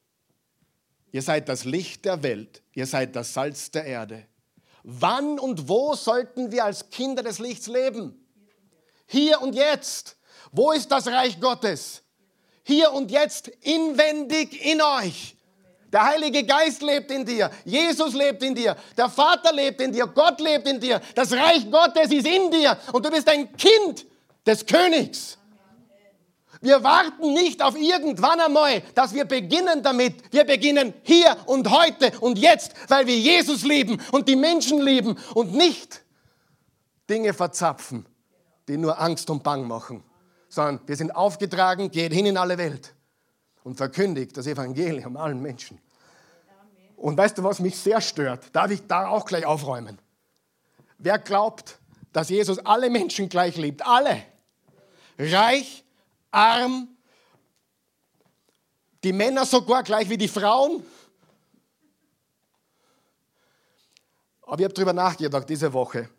Ihr seid das Licht der Welt. Ihr seid das Salz der Erde. Wann und wo sollten wir als Kinder des Lichts leben? Hier und jetzt. Wo ist das Reich Gottes? Hier und jetzt inwendig in euch. Der Heilige Geist lebt in dir. Jesus lebt in dir. Der Vater lebt in dir. Gott lebt in dir. Das Reich Gottes ist in dir. Und du bist ein Kind des Königs. Wir warten nicht auf irgendwann einmal, dass wir beginnen damit. Wir beginnen hier und heute und jetzt, weil wir Jesus lieben und die Menschen lieben und nicht Dinge verzapfen, die nur Angst und Bang machen, sondern wir sind aufgetragen, geht hin in alle Welt und verkündigt das Evangelium allen Menschen. Und weißt du, was mich sehr stört? Darf ich da auch gleich aufräumen? Wer glaubt, dass Jesus alle Menschen gleich liebt? Alle. Reich, arm, die Männer sogar gleich wie die Frauen. Aber ich habe darüber nachgedacht diese Woche.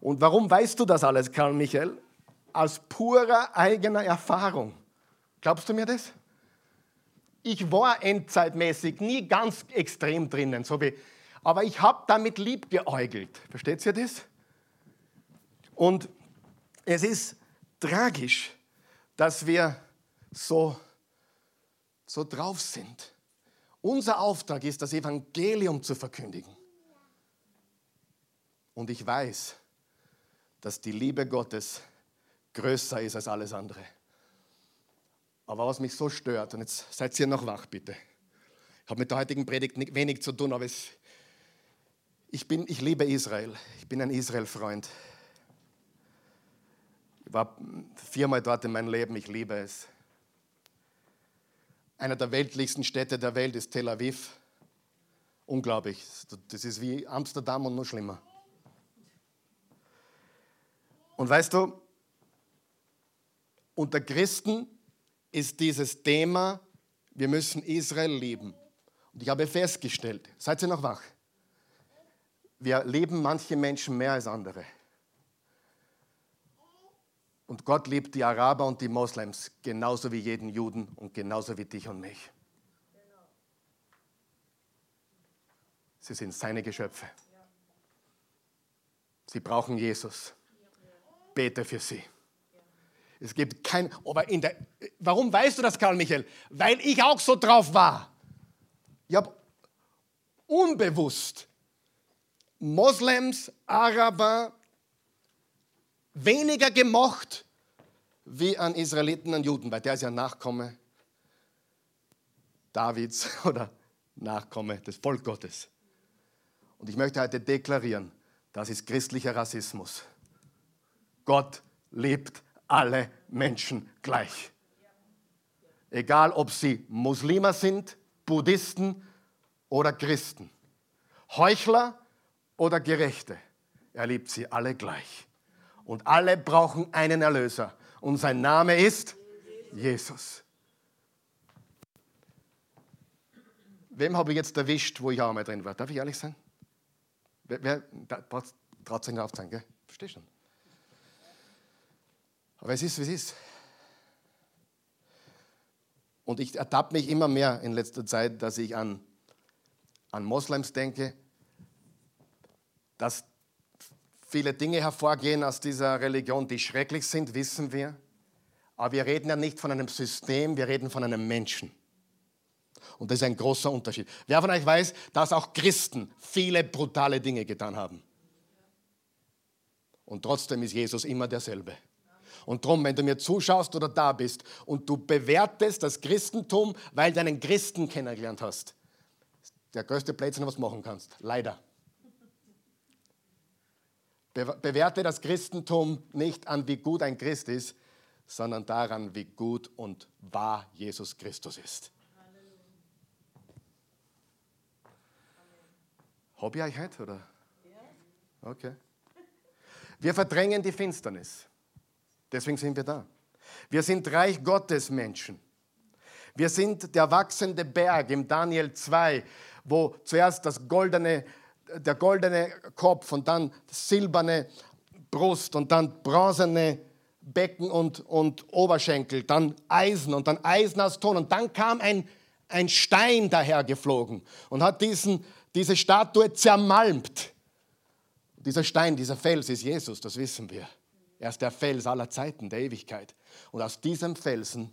Und warum weißt du das alles, Karl Michael? Aus purer eigener Erfahrung. Glaubst du mir das? Ich war endzeitmäßig nie ganz extrem drinnen, so wie, aber ich habe damit liebgeäugelt. Versteht ihr das? Und es ist tragisch, dass wir so, so drauf sind Unser Auftrag ist, das Evangelium zu verkündigen. Und ich weiß, dass die Liebe Gottes größer ist als alles andere. Aber was mich so stört, und jetzt seid ihr noch wach, bitte. Ich habe mit der heutigen Predigt wenig zu tun, aber es, ich, bin, ich liebe Israel. Ich bin ein Israel-Freund. Ich war viermal dort in meinem Leben, ich liebe es. Einer der weltlichsten Städte der Welt ist Tel Aviv. Unglaublich. Das ist wie Amsterdam und noch schlimmer. Und weißt du, unter Christen ist dieses Thema, wir müssen Israel lieben. Und ich habe festgestellt, seid ihr noch wach? Wir lieben manche Menschen mehr als andere. Und Gott liebt die Araber und die Moslems genauso wie jeden Juden und genauso wie dich und mich. Sie sind seine Geschöpfe. Sie brauchen Jesus. Bete für sie. Es gibt kein, aber in der, warum weißt du das, Karl Michael? Weil ich auch so drauf war. Ich habe unbewusst Moslems, Araber weniger gemocht wie an Israeliten, an Juden, weil der ist ja Nachkomme Davids oder Nachkomme des Volk Gottes. Und ich möchte heute deklarieren, das ist christlicher Rassismus. Gott liebt alle Menschen gleich. Egal, ob sie Muslime sind, Buddhisten oder Christen, Heuchler oder Gerechte. Er liebt sie alle gleich. Und alle brauchen einen Erlöser. Und sein Name ist Jesus. Wem habe ich jetzt erwischt, wo ich auch mal drin war? Darf ich ehrlich sein? Wer, wer traut sich nicht aufzeigen, gell? Verstehst schon? Aber es ist, wie es ist. Und ich ertappe mich immer mehr in letzter Zeit, dass ich an, an Moslems denke, dass viele Dinge hervorgehen aus dieser Religion, die schrecklich sind, wissen wir. Aber wir reden ja nicht von einem System, wir reden von einem Menschen. Und das ist ein großer Unterschied. Wer von euch weiß, dass auch Christen viele brutale Dinge getan haben? Und trotzdem ist Jesus immer derselbe. Und darum, wenn du mir zuschaust oder da bist und du bewertest das Christentum, weil du einen Christen kennengelernt hast, der größte Blödsinn, was du machen kannst. Leider. Bewerte das Christentum nicht an, wie gut ein Christ ist, sondern daran, wie gut und wahr Jesus Christus ist. Habe ich euch heute, oder? Okay. Wir verdrängen die Finsternis. Deswegen sind wir da. Wir sind Reich Gottes Menschen. Wir sind der wachsende Berg im Daniel 2, wo zuerst das goldene, der goldene Kopf und dann silberne Brust und dann bronzene Becken und, und Oberschenkel, dann Eisen und dann Eisen aus Ton. Und dann kam ein, ein Stein dahergeflogen und hat diesen, diese Statue zermalmt. Dieser Stein, dieser Fels ist Jesus, das wissen wir. Er ist der Fels aller Zeiten, der Ewigkeit. Und aus diesem Felsen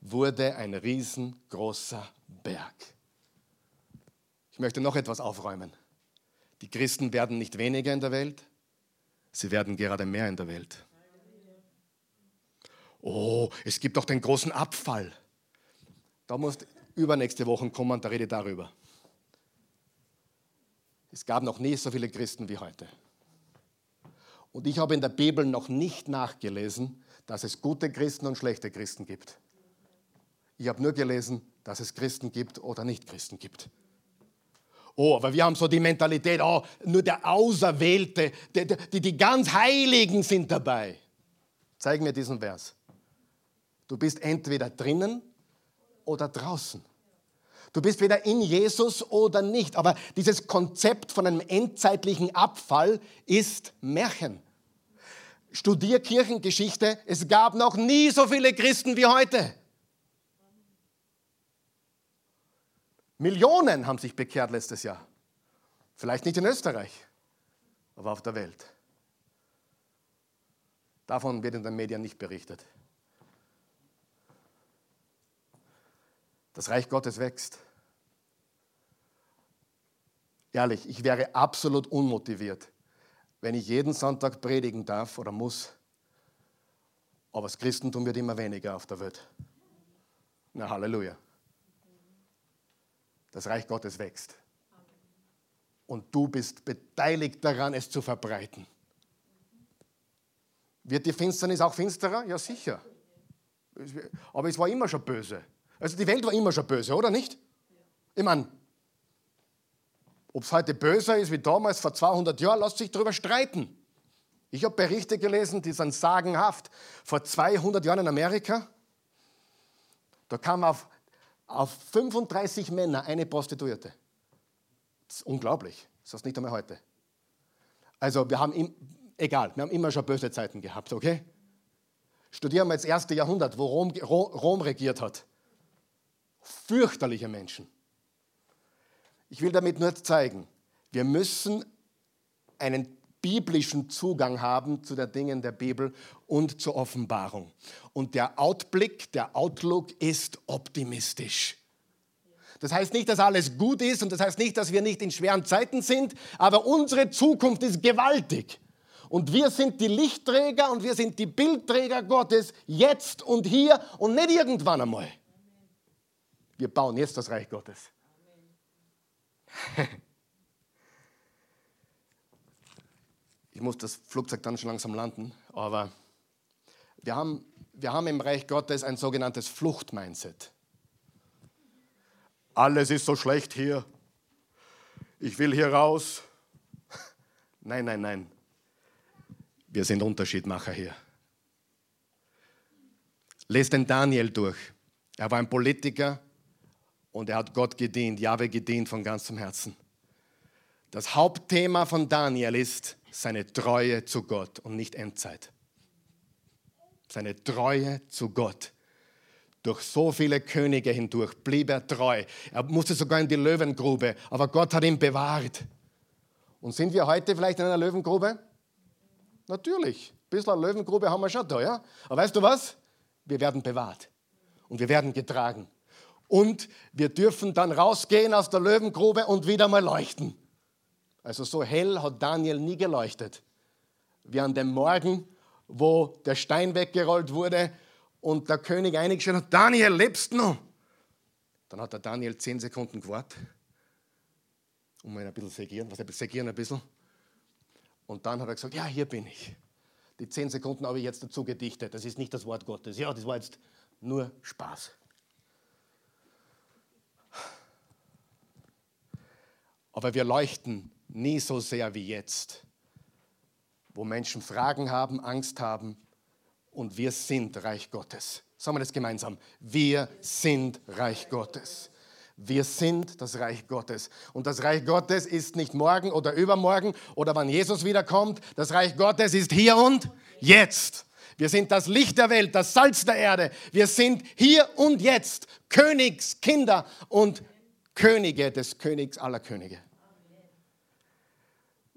wurde ein riesengroßer Berg. Ich möchte noch etwas aufräumen. Die Christen werden nicht weniger in der Welt, sie werden gerade mehr in der Welt. Oh, es gibt doch den großen Abfall. Da muss übernächste Woche kommen, da rede ich darüber. Es gab noch nie so viele Christen wie heute. Und ich habe in der Bibel noch nicht nachgelesen, dass es gute Christen und schlechte Christen gibt. Ich habe nur gelesen, dass es Christen gibt oder nicht Christen gibt. Oh, aber wir haben so die Mentalität, oh, nur der Auserwählte, die, die, die ganz Heiligen sind dabei. Zeig mir diesen Vers. Du bist entweder drinnen oder draußen. Du bist weder in Jesus oder nicht. Aber dieses Konzept von einem endzeitlichen Abfall ist Märchen. Studier Kirchengeschichte. Es gab noch nie so viele Christen wie heute. Millionen haben sich bekehrt letztes Jahr. Vielleicht nicht in Österreich, aber auf der Welt. Davon wird in den Medien nicht berichtet. Das Reich Gottes wächst. Ehrlich, ich wäre absolut unmotiviert, wenn ich jeden Sonntag predigen darf oder muss. Aber das Christentum wird immer weniger auf der Welt. Na, Halleluja. Das Reich Gottes wächst. Und du bist beteiligt daran, es zu verbreiten. Wird die Finsternis auch finsterer? Ja, sicher. Aber es war immer schon böse. Also die Welt war immer schon böse, oder nicht? Ich meine, ob es heute böser ist wie damals vor 200 Jahren, lässt sich darüber streiten. Ich habe Berichte gelesen, die sind sagenhaft. Vor 200 Jahren in Amerika, da kam auf, auf 35 Männer eine Prostituierte. Das ist unglaublich. Das ist nicht einmal heute. Also wir haben, egal, wir haben immer schon böse Zeiten gehabt, okay? Studieren wir das erste Jahrhundert, wo Rom, Rom regiert hat. Fürchterliche Menschen. Ich will damit nur zeigen, wir müssen einen biblischen Zugang haben zu den Dingen der Bibel und zur Offenbarung. Und der Outblick, der Outlook ist optimistisch. Das heißt nicht, dass alles gut ist und das heißt nicht, dass wir nicht in schweren Zeiten sind, aber unsere Zukunft ist gewaltig. Und wir sind die Lichtträger und wir sind die Bildträger Gottes jetzt und hier und nicht irgendwann einmal. Wir bauen jetzt das Reich Gottes. Ich muss das Flugzeug dann schon langsam landen, aber wir haben, wir haben im Reich Gottes ein sogenanntes Fluchtmindset. Alles ist so schlecht hier. Ich will hier raus. Nein, nein, nein. Wir sind Unterschiedmacher hier. Lest den Daniel durch. Er war ein Politiker und er hat Gott gedient, Jahwe gedient von ganzem Herzen. Das Hauptthema von Daniel ist seine Treue zu Gott und nicht Endzeit. Seine Treue zu Gott. Durch so viele Könige hindurch blieb er treu. Er musste sogar in die Löwengrube, aber Gott hat ihn bewahrt. Und sind wir heute vielleicht in einer Löwengrube? Natürlich. Ein bisschen eine Löwengrube haben wir schon da, ja? Aber weißt du was? Wir werden bewahrt und wir werden getragen. Und wir dürfen dann rausgehen aus der Löwengrube und wieder mal leuchten. Also so hell hat Daniel nie geleuchtet, wie an dem Morgen, wo der Stein weggerollt wurde und der König eingestellt hat, Daniel, lebst du noch? Dann hat der Daniel zehn Sekunden gewartet, um ihn ein bisschen segieren, was er segieren ein bisschen. Und dann hat er gesagt, ja, hier bin ich. Die zehn Sekunden habe ich jetzt dazu gedichtet. Das ist nicht das Wort Gottes. Ja, das war jetzt nur Spaß. Aber wir leuchten nie so sehr wie jetzt, wo Menschen Fragen haben, Angst haben und wir sind Reich Gottes. Sagen wir das gemeinsam. Wir sind Reich Gottes. Wir sind das Reich Gottes. Und das Reich Gottes ist nicht morgen oder übermorgen oder wann Jesus wiederkommt. Das Reich Gottes ist hier und jetzt. Wir sind das Licht der Welt, das Salz der Erde. Wir sind hier und jetzt Königskinder und Könige des Königs aller Könige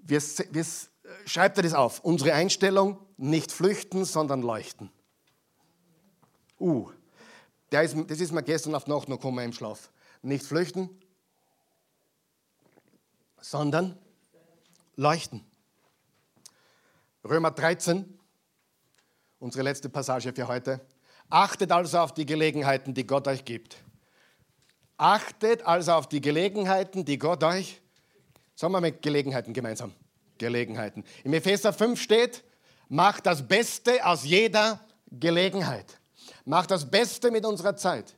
wir, wir, schreibt er das auf. Unsere Einstellung, nicht flüchten, sondern leuchten. Uh, das ist mir gestern auf Nacht noch gekommen im Schlaf. Nicht flüchten, sondern leuchten. Römer 13, unsere letzte Passage für heute. Achtet also auf die Gelegenheiten, die Gott euch gibt. Achtet also auf die Gelegenheiten, die Gott euch gibt Sagen wir mit Gelegenheiten gemeinsam. Gelegenheiten. Im Epheser 5 steht, macht das Beste aus jeder Gelegenheit. Macht das Beste mit unserer Zeit.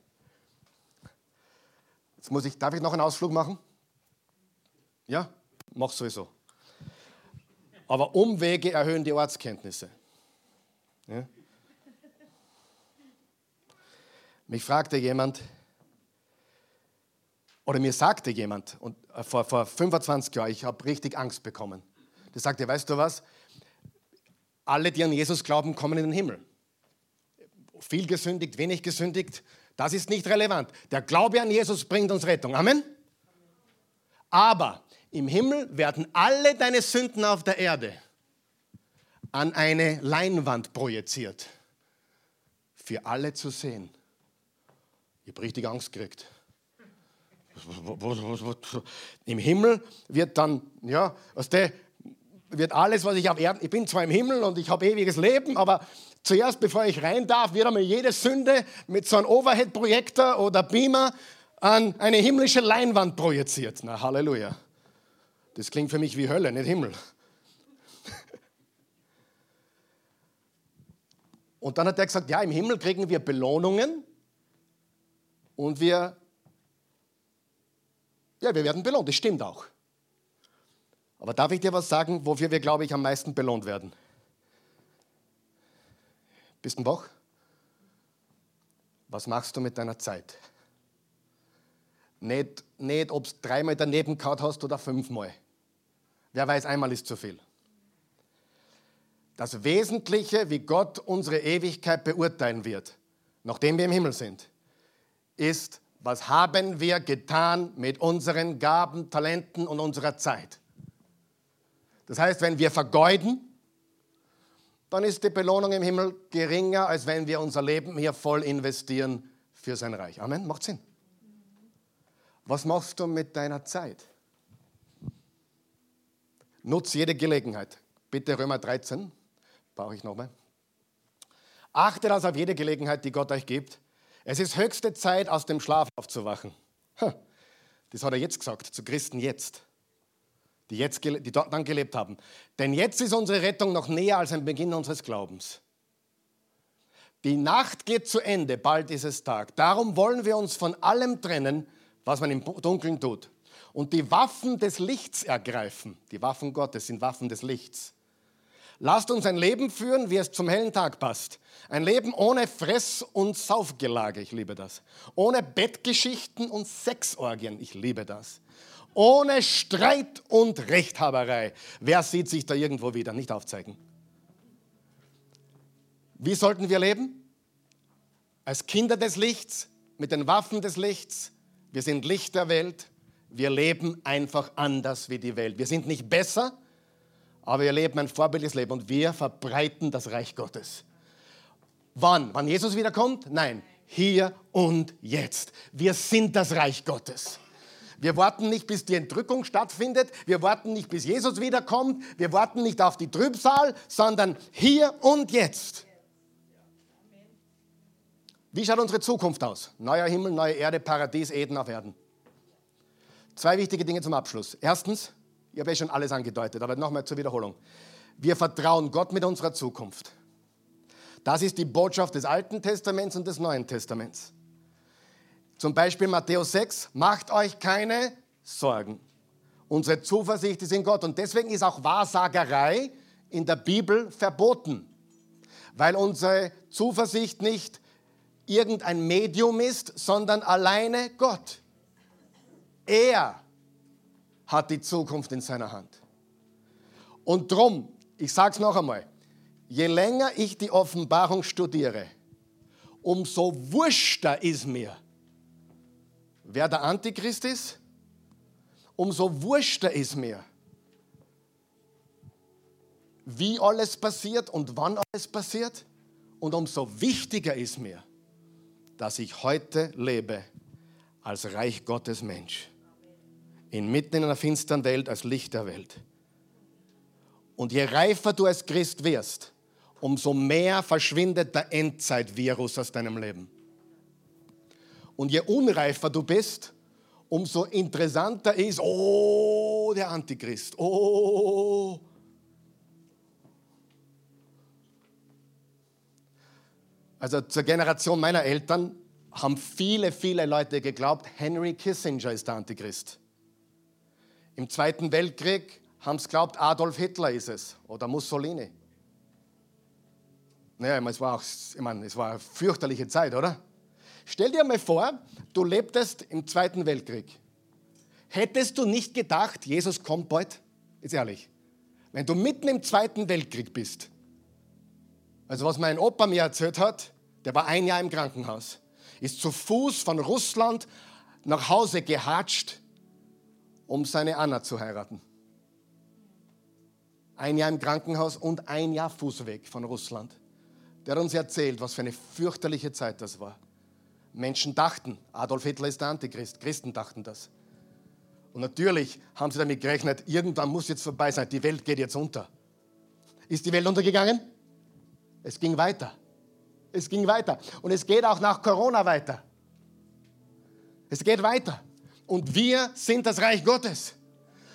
Jetzt muss ich, darf ich noch einen Ausflug machen? Ja, mach sowieso. Aber Umwege erhöhen die Ortskenntnisse. Ja? Mich fragte jemand, oder mir sagte jemand, und vor, vor 25 Jahren, ich habe richtig Angst bekommen. Der sagte, weißt du was? Alle, die an Jesus glauben, kommen in den Himmel. Viel gesündigt, wenig gesündigt, das ist nicht relevant. Der Glaube an Jesus bringt uns Rettung. Amen? Aber im Himmel werden alle deine Sünden auf der Erde an eine Leinwand projiziert. Für alle zu sehen. Ich habe richtig Angst gekriegt. Im Himmel wird dann, ja, aus der wird alles, was ich auf Erden, ich bin zwar im Himmel und ich habe ewiges Leben, aber zuerst, bevor ich rein darf, wird einmal jede Sünde mit so einem Overhead-Projektor oder Beamer an eine himmlische Leinwand projiziert. Na, Halleluja. Das klingt für mich wie Hölle, nicht Himmel. Und dann hat er gesagt, ja, im Himmel kriegen wir Belohnungen und wir, ja, wir werden belohnt. Das stimmt auch. Aber darf ich dir was sagen, wofür wir, glaube ich, am meisten belohnt werden? Bist du wach? Was machst du mit deiner Zeit? Nicht, nicht ob du dreimal daneben gehauen hast oder fünfmal. Wer weiß, einmal ist zu viel. Das Wesentliche, wie Gott unsere Ewigkeit beurteilen wird, nachdem wir im Himmel sind, ist, was haben wir getan mit unseren Gaben, Talenten und unserer Zeit. Das heißt, wenn wir vergeuden, dann ist die Belohnung im Himmel geringer, als wenn wir unser Leben hier voll investieren für sein Reich. Amen, macht Sinn. Was machst du mit deiner Zeit? Nutz jede Gelegenheit. Bitte Römer 13, brauche ich nochmal. Achtet also auf jede Gelegenheit, die Gott euch gibt. Es ist höchste Zeit, aus dem Schlaf aufzuwachen. Das hat er jetzt gesagt, zu Christen jetzt, die, jetzt, die dort dann gelebt haben. Denn jetzt ist unsere Rettung noch näher als am Beginn unseres Glaubens. Die Nacht geht zu Ende, bald ist es Tag. Darum wollen wir uns von allem trennen, was man im Dunkeln tut und die Waffen des Lichts ergreifen. Die Waffen Gottes sind Waffen des Lichts. Lasst uns ein Leben führen, wie es zum hellen Tag passt. Ein Leben ohne Fress- und Saufgelage, ich liebe das. Ohne Bettgeschichten und Sexorgien, ich liebe das. Ohne Streit und Rechthaberei. Wer sieht sich da irgendwo wieder? Nicht aufzeigen. Wie sollten wir leben? Als Kinder des Lichts, mit den Waffen des Lichts. Wir sind Licht der Welt. Wir leben einfach anders wie die Welt. Wir sind nicht besser, aber wir leben ein vorbildliches Leben und wir verbreiten das Reich Gottes. Wann? Wann Jesus wiederkommt? Nein, hier und jetzt. Wir sind das Reich Gottes. Wir warten nicht, bis die Entrückung stattfindet. Wir warten nicht, bis Jesus wiederkommt. Wir warten nicht auf die Trübsal, sondern hier und jetzt. Wie schaut unsere Zukunft aus? Neuer Himmel, neue Erde, Paradies, Eden auf Erden. Zwei wichtige Dinge zum Abschluss. Erstens, ich habe ja schon alles angedeutet, aber nochmal zur Wiederholung. Wir vertrauen Gott mit unserer Zukunft. Das ist die Botschaft des Alten Testaments und des Neuen Testaments. Zum Beispiel Matthäus 6, macht euch keine Sorgen. Unsere Zuversicht ist in Gott und deswegen ist auch Wahrsagerei in der Bibel verboten, weil unsere Zuversicht nicht irgendein Medium ist, sondern alleine Gott. Er hat die Zukunft in seiner Hand. Und drum, ich sage es noch einmal, je länger ich die Offenbarung studiere, umso wurschter ist mir, wer der Antichrist ist, umso wurschter ist mir, wie alles passiert und wann alles passiert. Und umso wichtiger ist mir, dass ich heute lebe als Reich Gottes Mensch inmitten in einer finsteren Welt als Licht der Welt. Und je reifer du als Christ wirst, umso mehr verschwindet der Endzeitvirus aus deinem Leben. Und je unreifer du bist, umso interessanter ist, oh, der Antichrist, oh. Also zur Generation meiner Eltern haben viele, viele Leute geglaubt, Henry Kissinger ist der Antichrist. Im Zweiten Weltkrieg haben sie geglaubt, Adolf Hitler ist es oder Mussolini. Naja, es war, auch, ich meine, es war eine fürchterliche Zeit, oder? Stell dir mal vor, du lebtest im Zweiten Weltkrieg. Hättest du nicht gedacht, Jesus kommt bald? Ist ehrlich. Wenn du mitten im Zweiten Weltkrieg bist, also was mein Opa mir erzählt hat, der war ein Jahr im Krankenhaus, ist zu Fuß von Russland nach Hause gehatscht um seine Anna zu heiraten. Ein Jahr im Krankenhaus und ein Jahr Fußweg von Russland. Der hat uns erzählt, was für eine fürchterliche Zeit das war. Menschen dachten. Adolf Hitler ist der Antichrist. Christen dachten das. Und natürlich haben sie damit gerechnet, irgendwann muss jetzt vorbei sein, die Welt geht jetzt unter. Ist die Welt untergegangen? Es ging weiter. Es ging weiter. Und es geht auch nach Corona weiter. Es geht weiter. Und wir sind das Reich Gottes.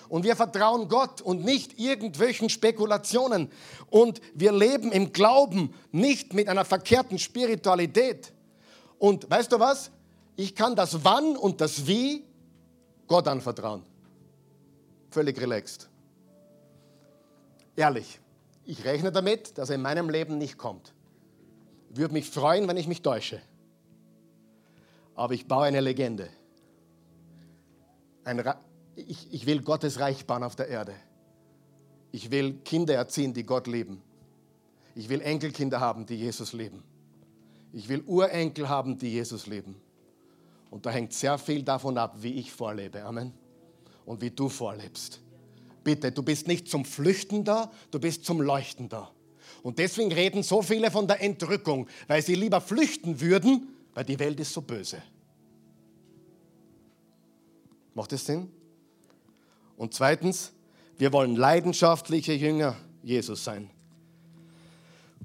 Und wir vertrauen Gott und nicht irgendwelchen Spekulationen. Und wir leben im Glauben, nicht mit einer verkehrten Spiritualität. Und weißt du was? Ich kann das Wann und das Wie Gott anvertrauen. Völlig relaxed. Ehrlich, ich rechne damit, dass er in meinem Leben nicht kommt. Würde mich freuen, wenn ich mich täusche. Aber ich baue eine Legende. Ich, ich will Gottes Reich bauen auf der Erde. Ich will Kinder erziehen, die Gott lieben. Ich will Enkelkinder haben, die Jesus lieben. Ich will Urenkel haben, die Jesus lieben. Und da hängt sehr viel davon ab, wie ich vorlebe. Amen. Und wie du vorlebst. Bitte, du bist nicht zum Flüchten da, du bist zum Leuchten da. Und deswegen reden so viele von der Entrückung, weil sie lieber flüchten würden, weil die Welt ist so böse. Macht das Sinn? Und zweitens, wir wollen leidenschaftliche Jünger Jesus sein.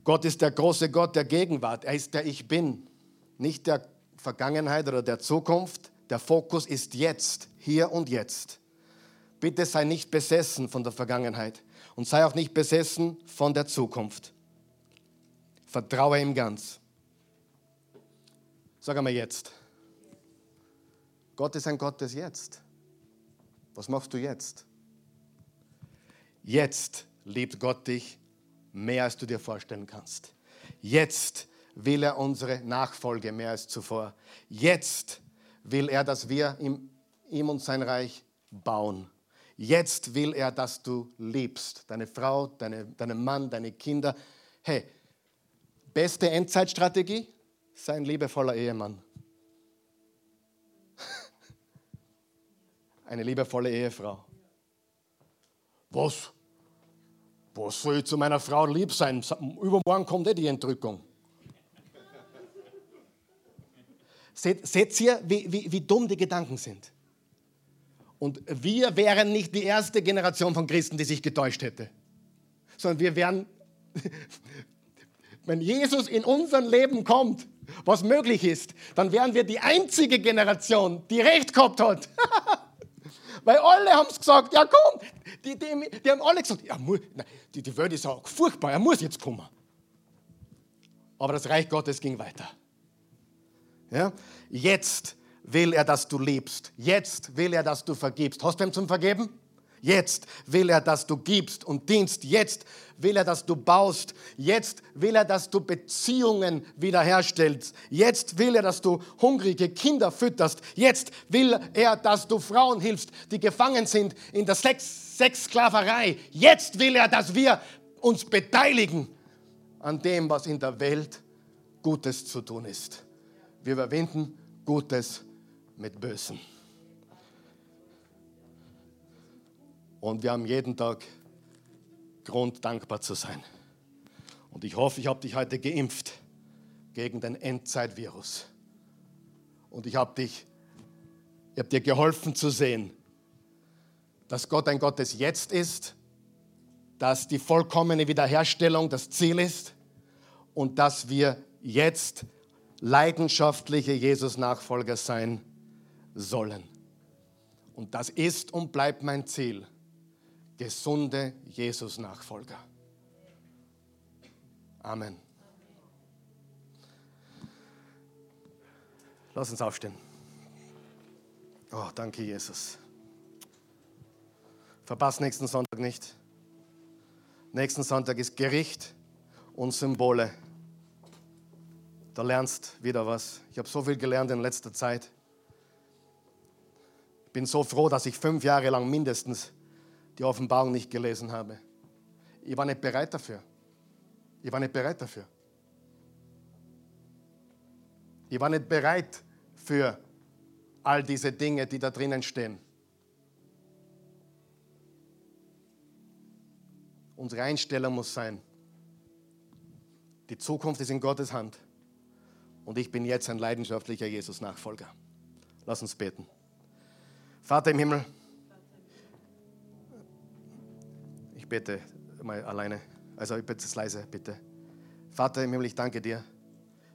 Gott ist der große Gott der Gegenwart. Er ist der Ich Bin, nicht der Vergangenheit oder der Zukunft. Der Fokus ist jetzt, hier und jetzt. Bitte sei nicht besessen von der Vergangenheit und sei auch nicht besessen von der Zukunft. Vertraue ihm ganz. Sag einmal jetzt. Gott ist ein Gott des Jetzt. Was machst du jetzt? Jetzt liebt Gott dich mehr, als du dir vorstellen kannst. Jetzt will er unsere Nachfolge mehr als zuvor. Jetzt will er, dass wir ihm, ihm und sein Reich bauen. Jetzt will er, dass du liebst. Deine Frau, deine, deinen Mann, deine Kinder. Hey, beste Endzeitstrategie? Sei ein liebevoller Ehemann. Eine liebevolle Ehefrau. Was? Was soll ich zu meiner Frau lieb sein? Übermorgen kommt eh die Entrückung. Seht, seht ihr, wie, wie, wie dumm die Gedanken sind? Und wir wären nicht die erste Generation von Christen, die sich getäuscht hätte, sondern wir wären, wenn Jesus in unser Leben kommt, was möglich ist, dann wären wir die einzige Generation, die recht gehabt hat. Weil alle haben es gesagt, ja komm, die, die, die haben alle gesagt, ja, die, die Welt ist auch furchtbar, er muss jetzt kommen. Aber das Reich Gottes ging weiter. Ja? Jetzt will er, dass du liebst. Jetzt will er, dass du vergibst. Hast du ihm zum Vergeben? Jetzt will er, dass du gibst und dienst. Jetzt will er, dass du baust. Jetzt will er, dass du Beziehungen wiederherstellst. Jetzt will er, dass du hungrige Kinder fütterst. Jetzt will er, dass du Frauen hilfst, die gefangen sind in der Sex Sexsklaverei. Jetzt will er, dass wir uns beteiligen an dem, was in der Welt Gutes zu tun ist. Wir überwinden Gutes mit Bösen. Und wir haben jeden Tag Grund, dankbar zu sein. Und ich hoffe, ich habe dich heute geimpft gegen den Endzeitvirus. Und ich habe dich, ich habe dir geholfen zu sehen, dass Gott ein Gott des Jetzt ist, dass die vollkommene Wiederherstellung das Ziel ist und dass wir jetzt leidenschaftliche Jesus-Nachfolger sein sollen. Und das ist und bleibt mein Ziel gesunde Jesus-Nachfolger. Amen. Lass uns aufstehen. Oh, danke, Jesus. Verpass nächsten Sonntag nicht. Nächsten Sonntag ist Gericht und Symbole. Da lernst wieder was. Ich habe so viel gelernt in letzter Zeit. Ich bin so froh, dass ich fünf Jahre lang mindestens die Offenbarung nicht gelesen habe. Ich war nicht bereit dafür. Ich war nicht bereit dafür. Ich war nicht bereit für all diese Dinge, die da drinnen stehen. Unsere Einstellung muss sein, die Zukunft ist in Gottes Hand und ich bin jetzt ein leidenschaftlicher Jesus-Nachfolger. Lass uns beten. Vater im Himmel, bete mal alleine, also ich bitte es leise, bitte. Vater im Himmel, ich danke dir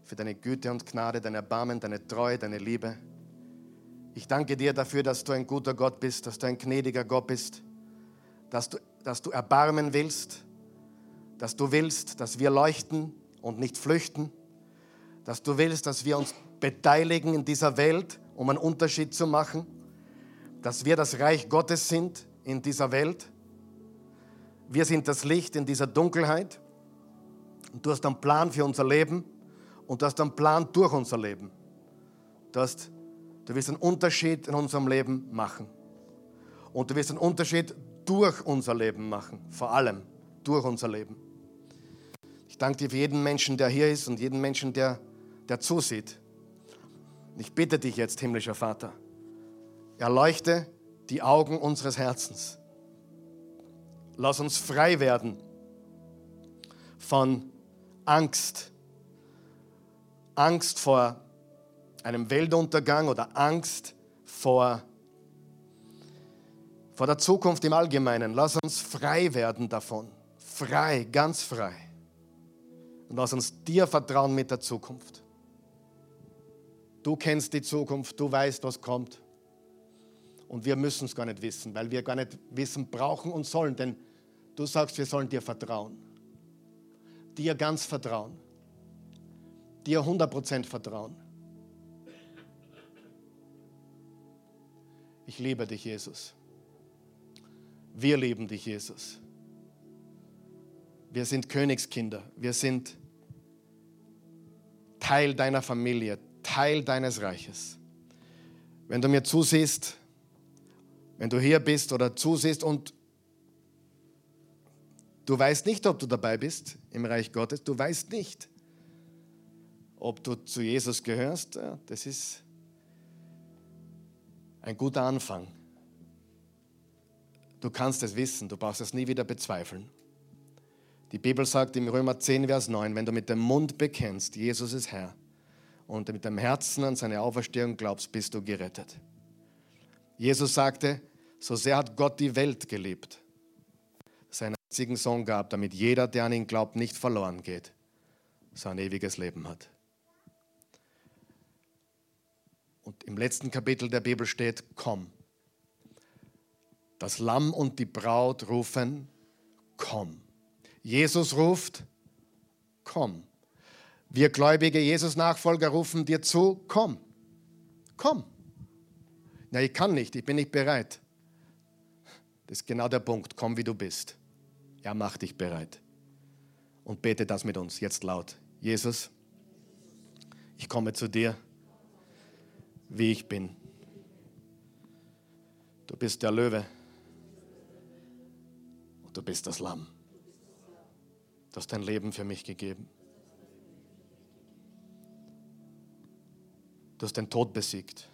für deine Güte und Gnade, dein Erbarmen, deine Treue, deine Liebe. Ich danke dir dafür, dass du ein guter Gott bist, dass du ein gnädiger Gott bist, dass du, dass du erbarmen willst, dass du willst, dass wir leuchten und nicht flüchten, dass du willst, dass wir uns beteiligen in dieser Welt, um einen Unterschied zu machen, dass wir das Reich Gottes sind in dieser Welt. Wir sind das Licht in dieser Dunkelheit. Und du hast einen Plan für unser Leben und du hast einen Plan durch unser Leben. Du, hast, du wirst einen Unterschied in unserem Leben machen. Und du wirst einen Unterschied durch unser Leben machen. Vor allem durch unser Leben. Ich danke dir für jeden Menschen, der hier ist und jeden Menschen, der, der zusieht. Ich bitte dich jetzt, himmlischer Vater, erleuchte die Augen unseres Herzens. Lass uns frei werden von Angst. Angst vor einem Weltuntergang oder Angst vor, vor der Zukunft im Allgemeinen. Lass uns frei werden davon. Frei, ganz frei. Und lass uns dir vertrauen mit der Zukunft. Du kennst die Zukunft, du weißt, was kommt. Und wir müssen es gar nicht wissen, weil wir gar nicht wissen brauchen und sollen, denn du sagst, wir sollen dir vertrauen dir ganz vertrauen, dir 100% vertrauen. Ich liebe dich, Jesus. Wir lieben dich, Jesus. Wir sind Königskinder. Wir sind Teil deiner Familie, Teil deines Reiches. Wenn du mir zusiehst, wenn du hier bist oder zusiehst und Du weißt nicht, ob du dabei bist im Reich Gottes. Du weißt nicht, ob du zu Jesus gehörst. Das ist ein guter Anfang. Du kannst es wissen, du brauchst es nie wieder bezweifeln. Die Bibel sagt im Römer 10, Vers 9, wenn du mit dem Mund bekennst, Jesus ist Herr, und mit dem Herzen an seine Auferstehung glaubst, bist du gerettet. Jesus sagte, so sehr hat Gott die Welt geliebt, seinen einzigen Sohn gab, damit jeder, der an ihn glaubt, nicht verloren geht, sein ewiges Leben hat. Und im letzten Kapitel der Bibel steht, komm. Das Lamm und die Braut rufen, komm. Jesus ruft, komm. Wir gläubige Jesus-Nachfolger rufen dir zu, komm. Komm. Na, ich kann nicht, ich bin nicht bereit. Das ist genau der Punkt, komm wie du bist. Er macht dich bereit. Und bete das mit uns jetzt laut. Jesus, ich komme zu dir, wie ich bin. Du bist der Löwe und du bist das Lamm. Du hast dein Leben für mich gegeben. Du hast den Tod besiegt,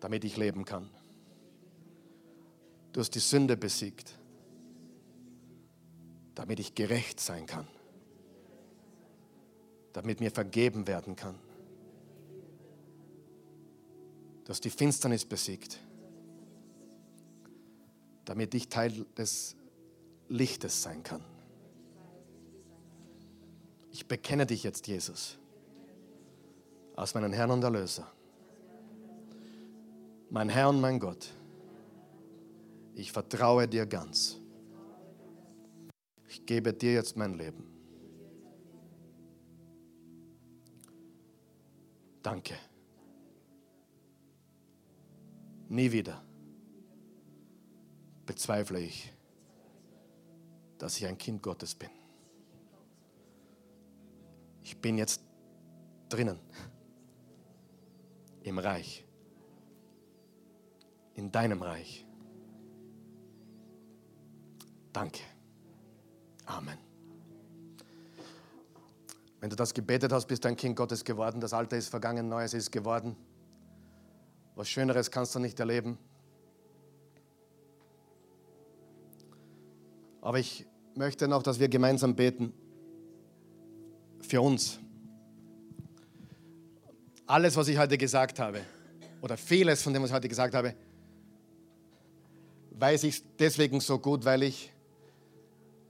damit ich leben kann. Du hast die Sünde besiegt, damit ich gerecht sein kann, damit mir vergeben werden kann. Du hast die Finsternis besiegt, damit ich Teil des Lichtes sein kann. Ich bekenne dich jetzt, Jesus, als meinen Herrn und Erlöser. Mein Herr und mein Gott, ich vertraue dir ganz ich gebe dir jetzt mein Leben. Danke. Nie wieder bezweifle ich, dass ich ein Kind Gottes bin. Ich bin jetzt drinnen im Reich, in deinem Reich. Danke. Amen. Wenn du das gebetet hast, bist du ein Kind Gottes geworden. Das Alte ist vergangen, Neues ist geworden. Was Schöneres kannst du nicht erleben. Aber ich möchte noch, dass wir gemeinsam beten für uns, alles, was ich heute gesagt habe, oder vieles von dem, was ich heute gesagt habe, weiß ich deswegen so gut, weil ich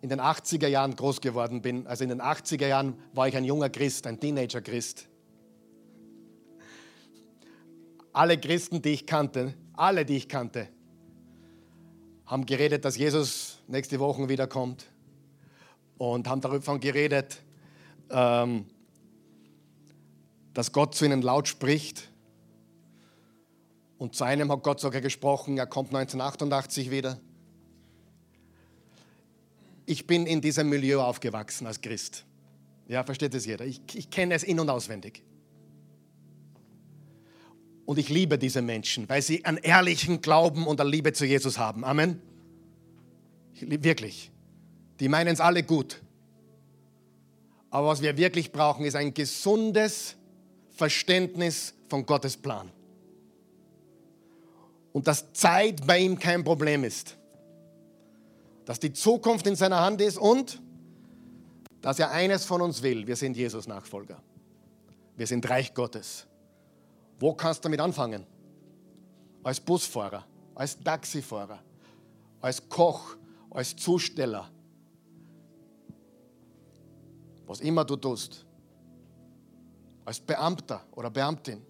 in den 80er Jahren groß geworden bin. Also in den 80er Jahren war ich ein junger Christ, ein Teenager-Christ. Alle Christen, die ich kannte, alle, die ich kannte, haben geredet, dass Jesus nächste Woche wiederkommt und haben davon geredet, ähm, dass Gott zu ihnen laut spricht. Und zu einem hat Gott sogar gesprochen, er kommt 1988 wieder. Ich bin in diesem Milieu aufgewachsen als Christ. Ja, versteht es jeder. Ich, ich kenne es in- und auswendig. Und ich liebe diese Menschen, weil sie einen ehrlichen Glauben und eine Liebe zu Jesus haben. Amen. Wirklich. Die meinen es alle gut. Aber was wir wirklich brauchen, ist ein gesundes Verständnis von Gottes Plan. Und dass Zeit bei ihm kein Problem ist. Dass die Zukunft in seiner Hand ist und dass er eines von uns will. Wir sind Jesus-Nachfolger. Wir sind Reich Gottes. Wo kannst du damit anfangen? Als Busfahrer, als Taxifahrer, als Koch, als Zusteller. Was immer du tust. Als Beamter oder Beamtin.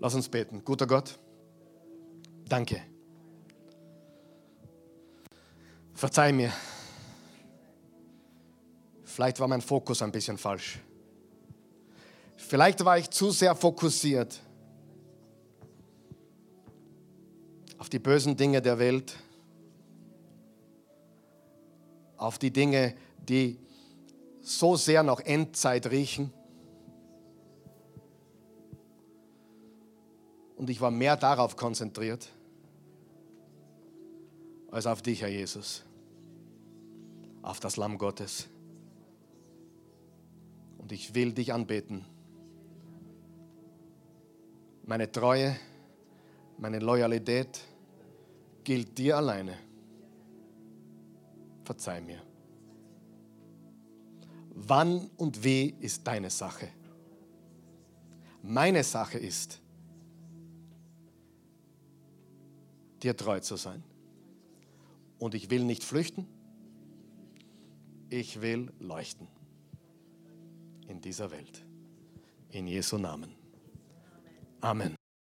Lass uns beten. Guter Gott, danke. Verzeih mir. Vielleicht war mein Fokus ein bisschen falsch. Vielleicht war ich zu sehr fokussiert auf die bösen Dinge der Welt, auf die Dinge, die so sehr nach Endzeit riechen. Und ich war mehr darauf konzentriert als auf dich, Herr Jesus, auf das Lamm Gottes. Und ich will dich anbeten. Meine Treue, meine Loyalität gilt dir alleine. Verzeih mir. Wann und wie ist deine Sache? Meine Sache ist, dir treu zu sein. Und ich will nicht flüchten, ich will leuchten in dieser Welt. In Jesu Namen. Amen.